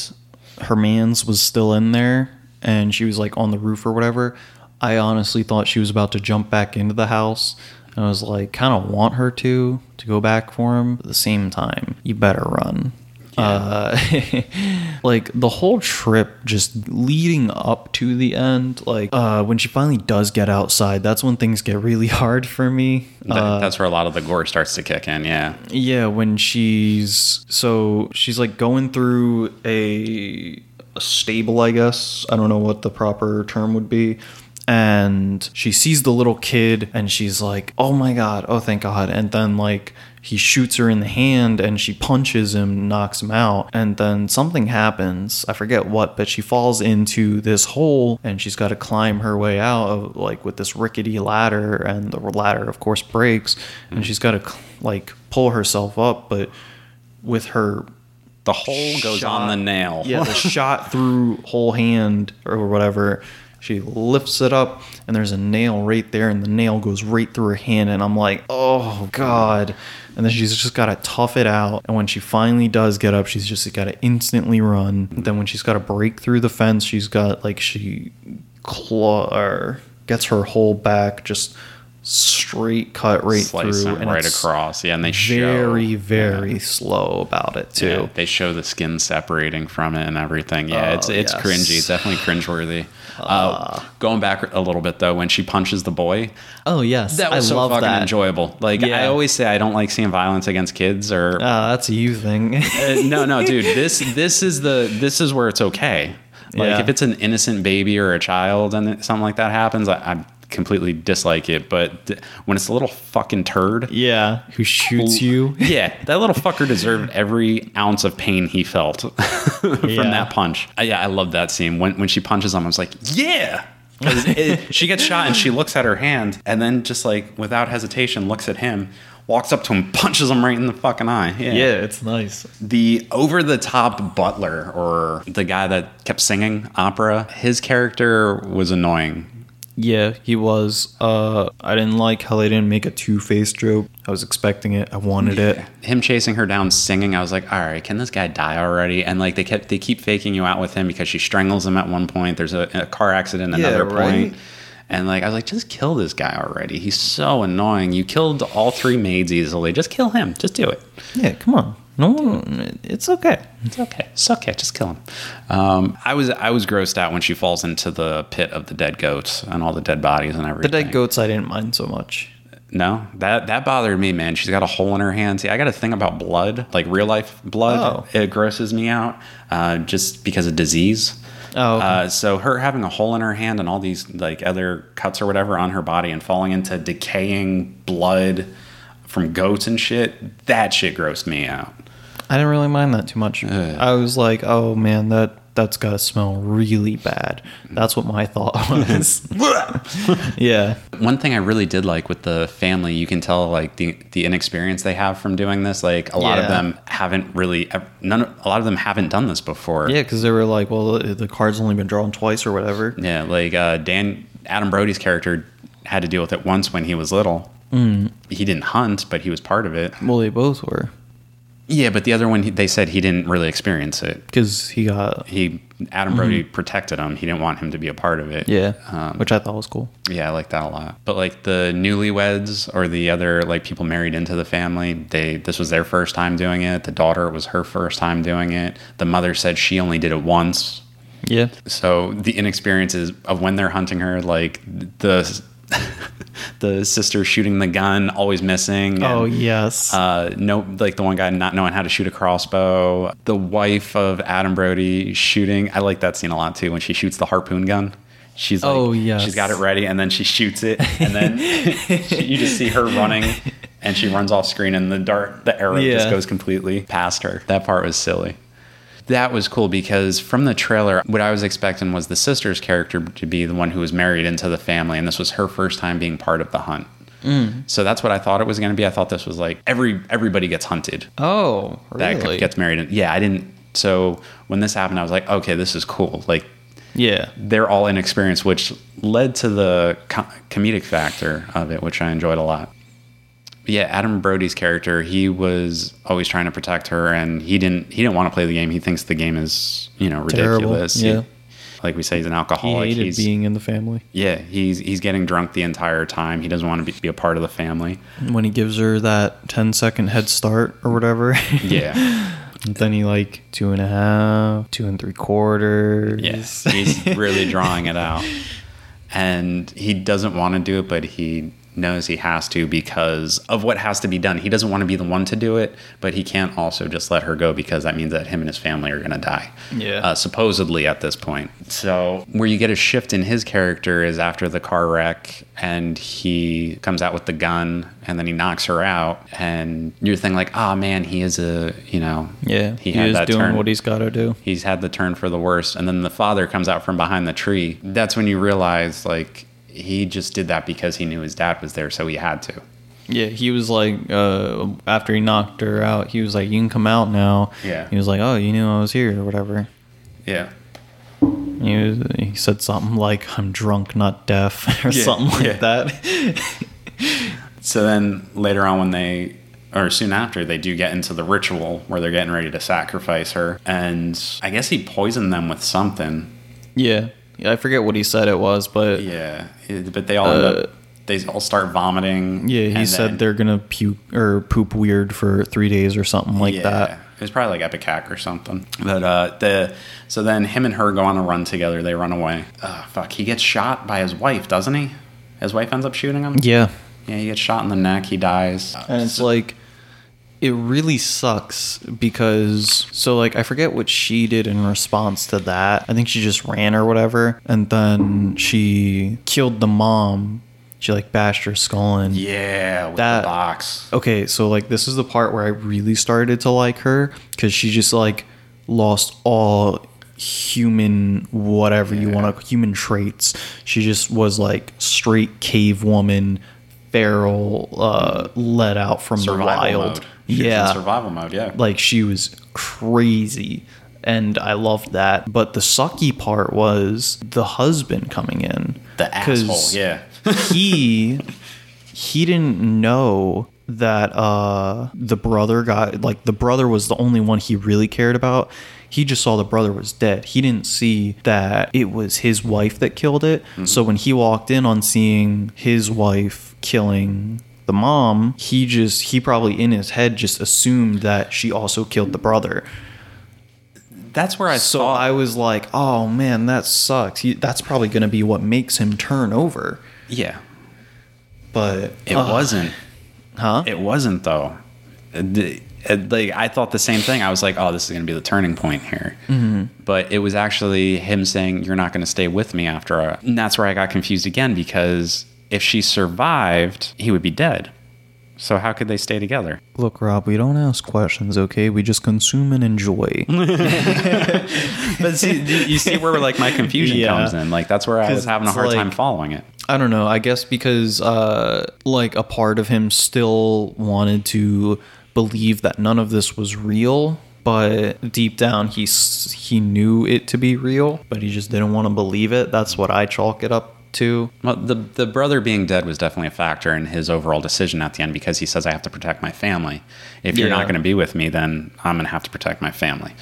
her man's was still in there and she was like on the roof or whatever, I honestly thought she was about to jump back into the house. And I was like, kind of want her to to go back for him. But at the same time, you better run. Uh, like the whole trip just leading up to the end like uh when she finally does get outside that's when things get really hard for me That, uh, that's where a lot of the gore starts to kick in. Yeah. yeah, when she's so she's like going through a, a stable, I guess. I don't know what the proper term would be. And she sees the little kid and she's like, "Oh my god. Oh thank god." And then like he shoots her in the hand and she punches him, knocks him out. And then something happens. I forget what, but she falls into this hole and she's got to climb her way out of like with this rickety ladder and the ladder of course breaks and she's got to like pull herself up but with her The hole goes Shot. on the nail. yeah the shot through whole hand or whatever she lifts it up and there's a nail right there and the nail goes right through her hand and i'm like oh god. And then she's just got to tough it out and when she finally does get up she's just got to instantly run. Then when she's got to break through the fence she's got like she claw or gets her whole back just straight cut right Slice through them right across. Yeah, and they very show very very slow about it too Yeah, they show the skin separating from it and everything. Yeah, it's Oh, it's yes. cringy. It's definitely cringeworthy. Uh, going back a little bit though, when she punches the boy, oh yes that was I so love fucking that. enjoyable. Like I always say, I don't like seeing violence against kids or Uh, that's a you thing. Uh, no, no, dude. This this is the this is where it's okay. Like Yeah. if it's an innocent baby or a child and something like that happens, I, I completely dislike it. But th- when it's a little fucking turd, yeah, who shoots you? yeah, that little fucker deserved every ounce of pain he felt from Yeah. that punch. Uh, yeah, I love that scene when when she punches him. I was like, yeah. it- she gets shot and she looks at her hand and then just like without hesitation looks at him, walks up to him, punches him right in the fucking eye. Yeah, it's nice. the over the top butler or the guy that kept singing opera, his character was annoying. Yeah, he was. Uh, I didn't like how they didn't make a Two Face joke. I was expecting it. I wanted it. Him chasing her down singing, I was like, all right, can this guy die already? And like they kept they keep faking you out with him because she strangles him at one point. There's a, a car accident at Yeah, another right. point. And like I was like, just kill this guy already. He's so annoying. You killed all three maids easily. Just kill him. Just do it. Yeah, come on. No. It's okay. It's okay. It's okay. Just kill him. Um, I was I was grossed out when she falls into the pit of the dead goats and all the dead bodies and everything. The dead goats I didn't mind so much. No, that that bothered me, man. She's got a hole in her hand. See, I got a thing about blood, like real life blood. Oh. It grosses me out, uh, just because of disease. Oh, okay. Uh, so her having a hole in her hand and all these like other cuts or whatever on her body and falling into decaying blood from goats and shit, that shit grossed me out. I didn't really mind that too much. I was like, oh man, that that's gotta smell really bad. That's what my thought was. yeah. One thing I really did like with the family, you can tell like the the inexperience they have from doing this. Like a lot of them haven't really none. A lot of them haven't done this before. Yeah, because they were like, well, the the card's only been drawn twice or whatever. Yeah, like uh, Dan Adam Brody's character had to deal with it once when he was little. Mm. He didn't hunt, but he was part of it. Well, they both were Yeah, but the other one, he, they said he didn't really experience it. because he got He Adam Brody protected him. He didn't want him to be a part of it. yeah, Um, which I thought was cool. Yeah, I like that a lot. But like the newlyweds or the other like people married into the family, they this was their first time doing it. The daughter it was her first time doing it. The mother said she only did it once. Yeah, So the inexperiences of when they're hunting her, like the the sister shooting the gun, always missing. and, Oh yes. uh, no, like the one guy not knowing how to shoot a crossbow. The wife of Adam Brody shooting. I like that scene a lot too when she shoots the harpoon gun. She's like, Oh, yes. she's got it ready, and then she shoots it, and then you just see her running, and she runs off screen, and the dart, the arrow just goes completely past her. That part was silly. That was cool because from the trailer, what I was expecting was the sister's character to be the one who was married into the family, and this was her first time being part of the hunt. Mm. So that's what I thought it was going to be. I thought this was like every everybody gets hunted oh, really? that gets married. And yeah, I didn't. So when this happened, I was like, okay, this is cool. Like yeah. they're all inexperienced, which led to the co- comedic factor of it, which I enjoyed a lot. Yeah, Adam Brody's character, he was always trying to protect her, and he didn't. He didn't want to play the game. He thinks the game is, you know, Terrible, ridiculous. He- yeah. like we say, he's an alcoholic. He hated he's, being in the family. yeah, he's he's getting drunk the entire time. He doesn't want to be, be a part of the family. When he gives her that 10 second head start or whatever. Yeah. And then he like two and a half, two and three quarters. Yes, he's really drawing it out, and he doesn't want to do it, but he knows he has to because of what has to be done. He doesn't want to be the one to do it, but he can't also just let her go because that means that him and his family are going to die. Yeah. uh, supposedly at this point. So where you get a shift in his character is after the car wreck, and he comes out with the gun, and then he knocks her out, and you're thinking like, oh man, he is a you know Yeah. he He, is doing turn. what he's got to do. he's had the turn for the worst and then the father comes out from behind the tree that's when you realize like he just did that because he knew his dad was there so he had to Yeah, he was like, uh, after he knocked her out, he was like, "You can come out now." Yeah. He was like, "Oh, you knew I was here or whatever." yeah He was, he said something like, "I'm drunk, not deaf," or Yeah, something like yeah. that. so then later on when they or soon after they do get into the ritual where they're getting ready to sacrifice her and i guess he poisoned them with something yeah. Yeah, I forget what he said it was, but yeah but they all end Uh, up they all start vomiting yeah, he said then- they're gonna puke or poop weird for three days or something like that. It was probably like ipecac or something. But uh, the so then him and her go on a run together. They run away. Oh, fuck. He gets shot by his wife, doesn't he? His wife ends up shooting him. Yeah, Yeah, he gets shot in the neck. He dies. and it's like it really sucks because so like I forget what she did in response to that. I think she just ran or whatever, and then she killed the mom. She like bashed her skull in. yeah, with That- the box. Okay, so like this is the part where I really started to like her because she just like lost all human whatever you want to human traits. She just was like straight cave woman, feral, uh, let out from Survival the wild. mode. She yeah, survival mode. Yeah. like she was crazy and I loved that. But the sucky part was the husband coming in. the asshole. Yeah. he he didn't know that uh the brother got like the brother was the only one he really cared about. He just saw the brother was dead. He didn't see that it was his wife that killed it. So when he walked in on seeing his wife killing the mom, he just he probably in his head just assumed that she also killed the brother. That's where I So saw. I was like, "Oh man, that sucks." He, that's probably going to be what makes him turn over. yeah. But It uh, wasn't. huh? It wasn't though. The- like I thought the same thing. I was like, "Oh, this is going to be the turning point here." Mm-hmm. But it was actually him saying, "You're not going to stay with me after." A, and that's where I got confused again because if she survived, he would be dead. So how could they stay together? Look, Rob, we don't ask questions, okay? We just consume and enjoy. But see, you see where like my confusion Yeah. comes in. Like that's where I was having a it's hard time following it. I don't know. I guess because uh like a part of him still wanted to believe that none of this was real, but deep down he he knew it to be real, but he just didn't want to believe it. That's what I chalk it up to. Well, the the brother being dead was definitely a factor in his overall decision at the end because he says I have to protect my family. If you're not going to be with me, then I'm going to have to protect my family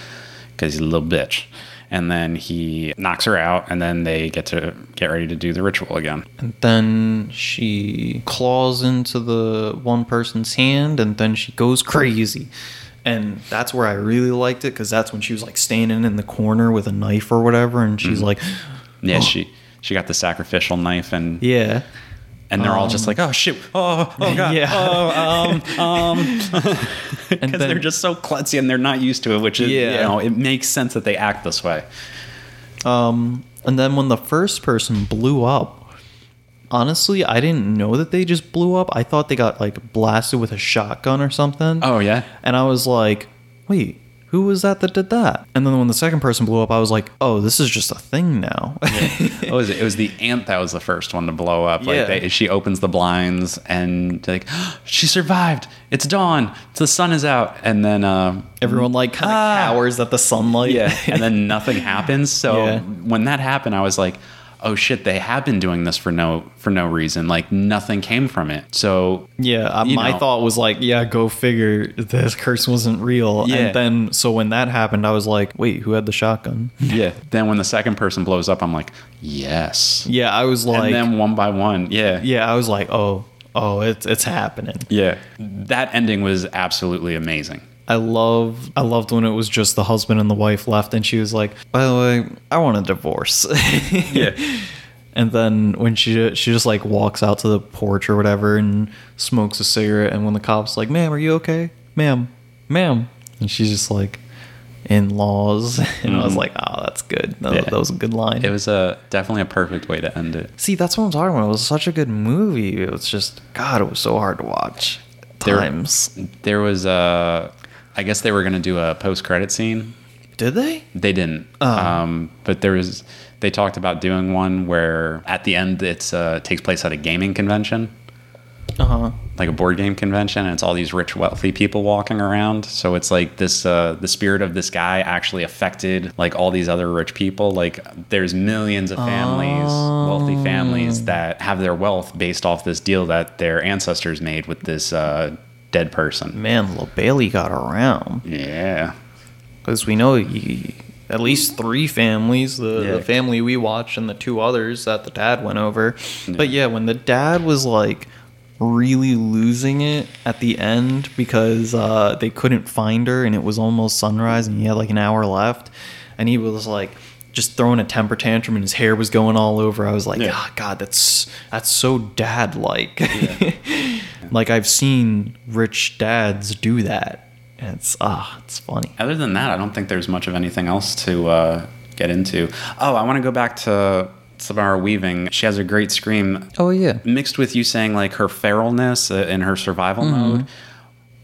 because he's a little bitch. And then he knocks her out, and then they get to get ready to do the ritual again. And then she claws into the one person's hand, and then she goes crazy. And that's where I really liked it because that's when she was like standing in the corner with a knife or whatever, and she's mm-hmm. like, Yeah, oh, she she got the sacrificial knife, and. "Yeah." and they're all just like, oh shoot, oh oh god, Yeah. oh um um, And because they're just so klutzy and they're not used to it, which is you Yeah. know it makes sense that they act this way. Um, and then when the first person blew up, honestly, I didn't know that they just blew up. I thought they got like blasted with a shotgun or something. Oh yeah, And I was like, wait, who was that that did that? And then when the second person blew up, I was like, oh, this is just a thing now. What was it? It was the aunt that was the first one to blow up. Like Yeah. they, she opens the blinds and like she survived. It's dawn. The sun is out. And then um, Everyone like kind of Ah. cowers at the sunlight. yeah, and then nothing happens. So Yeah. when that happened, I was like, oh shit, they have been doing this for no for no reason. Like nothing came from it. So Yeah, uh, my know. thought was like, yeah, go figure. This curse wasn't real. Yeah. And then, so when that happened, I was like, wait, who had the shotgun? yeah. Then when the second person blows up, I'm like, yes. Yeah, I was like, and then one by one, yeah. yeah, I was like, oh, oh, it's it's happening. Yeah. That ending was absolutely amazing. I love I loved when it was just the husband and the wife left and she was like, "By the way, I want a divorce." Yeah. And then when she she just like walks out to the porch or whatever and smokes a cigarette and when the cops like, "Ma'am, are you okay? Ma'am. Ma'am." And she's just like in-laws and I was mm-hmm. like, "Oh, that's good. That, Yeah. that was a good line." It was a definitely a perfect way to end it. See, that's what I'm talking about. It was such a good movie. It was just god, it was so hard to watch. There- Times. There was a, I guess they were gonna do a post credit scene. Did they? They didn't. Oh. Um, but there was. They talked about doing one where at the end it's uh, takes place at a gaming convention, Uh-huh. like a board game convention, and it's all these rich, wealthy people walking around. So it's like this. Uh, the spirit of this guy actually affected like all these other rich people. Like there's millions of families, wealthy Oh. families that have their wealth based off this deal that their ancestors made with this uh, dead person. Man, Lil Bailey got around. Yeah. because we know he, at least three families the, Yeah. the family we watched and the two others that the dad went over but yeah when the dad was like really losing it at the end because uh, they couldn't find her and it was almost sunrise and he had like an hour left and he was like just throwing a temper tantrum and his hair was going all over i was like Yeah. "Ah, god that's that's so dad like like i've seen rich dads do that and it's ah it's funny Other than that, I don't think there's much of anything else to uh, get into. Oh, I want to go back to Samara Weaving. She has a great scream oh yeah mixed with you saying like her feralness uh, in her survival Mm-hmm. mode.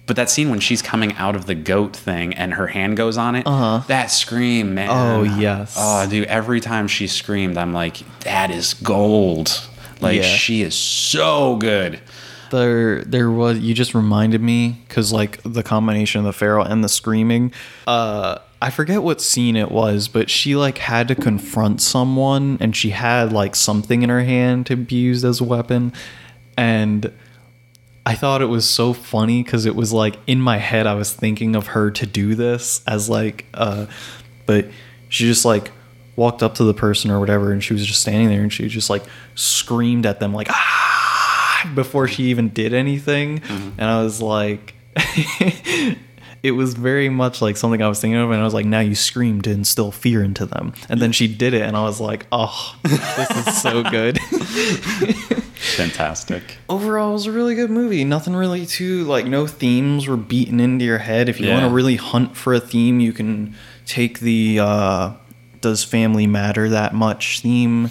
But that scene when she's coming out of the goat thing and her hand goes on it, Uh-huh. that scream, man. Oh, yes. Oh, dude, every time she screamed, I'm like, that is gold. Like, Yeah. she is so good. there there was you just reminded me because like the combination of the feral and the screaming uh i forget what scene it was but she like had to confront someone and she had like something in her hand to be used as a weapon and I thought it was so funny because it was like in my head I was thinking of her to do this as like uh but she just like walked up to the person or whatever and she was just standing there and she just like screamed at them like ah! before she even did anything. And I was like it was very much like something I was thinking of and I was like now you scream to instill fear into them. And then she did it and I was like oh this is so good Fantastic. overall it was a really good movie nothing really too like no themes were beaten into your head if you want to really hunt for a theme you can take the uh does family matter that much theme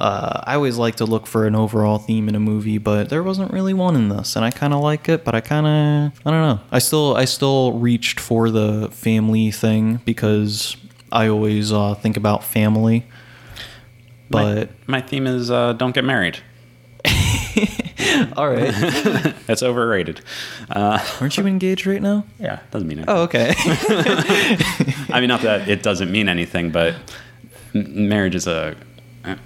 Uh, I always like to look for an overall theme in a movie, but there wasn't really one in this, and I kind of like it. But I kind of, I don't know. I still, I still reached for the family thing because I always uh, think about family. But my, my theme is uh, don't get married. all right, That's overrated. Uh, aren't you engaged right now? yeah, doesn't mean anything. Oh, okay. I mean, not that it doesn't mean anything, but m- marriage is a, a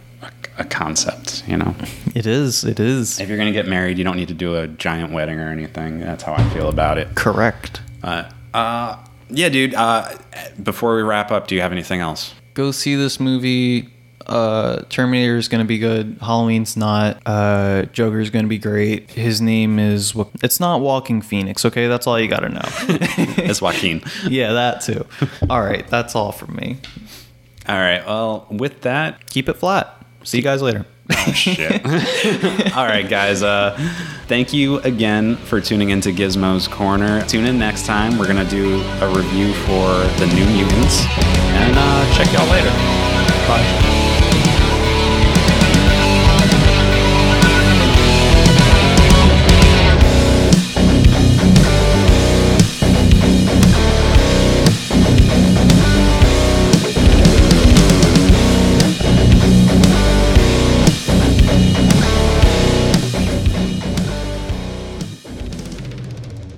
a concept. You know, it is. It is if you're gonna get married, you don't need to do a giant wedding or anything. That's how I feel about it. correct. Uh, uh, yeah, dude. Uh, before we wrap up, do you have anything else? go see this movie. Uh, Terminator is gonna be good. Halloween's not. Uh, Joker's gonna be great. His name is. It's not Walking Phoenix. Okay, that's all you gotta know. It's Joaquin. yeah, that too. All right, that's all from me. All right. Well, with that, Keep it flat. See you guys later. Oh, shit. All right, guys. Uh, thank you again for tuning into Gizmo's Corner. Tune in next time. We're gonna do a review for the New Mutants, and uh, check y'all later. Bye.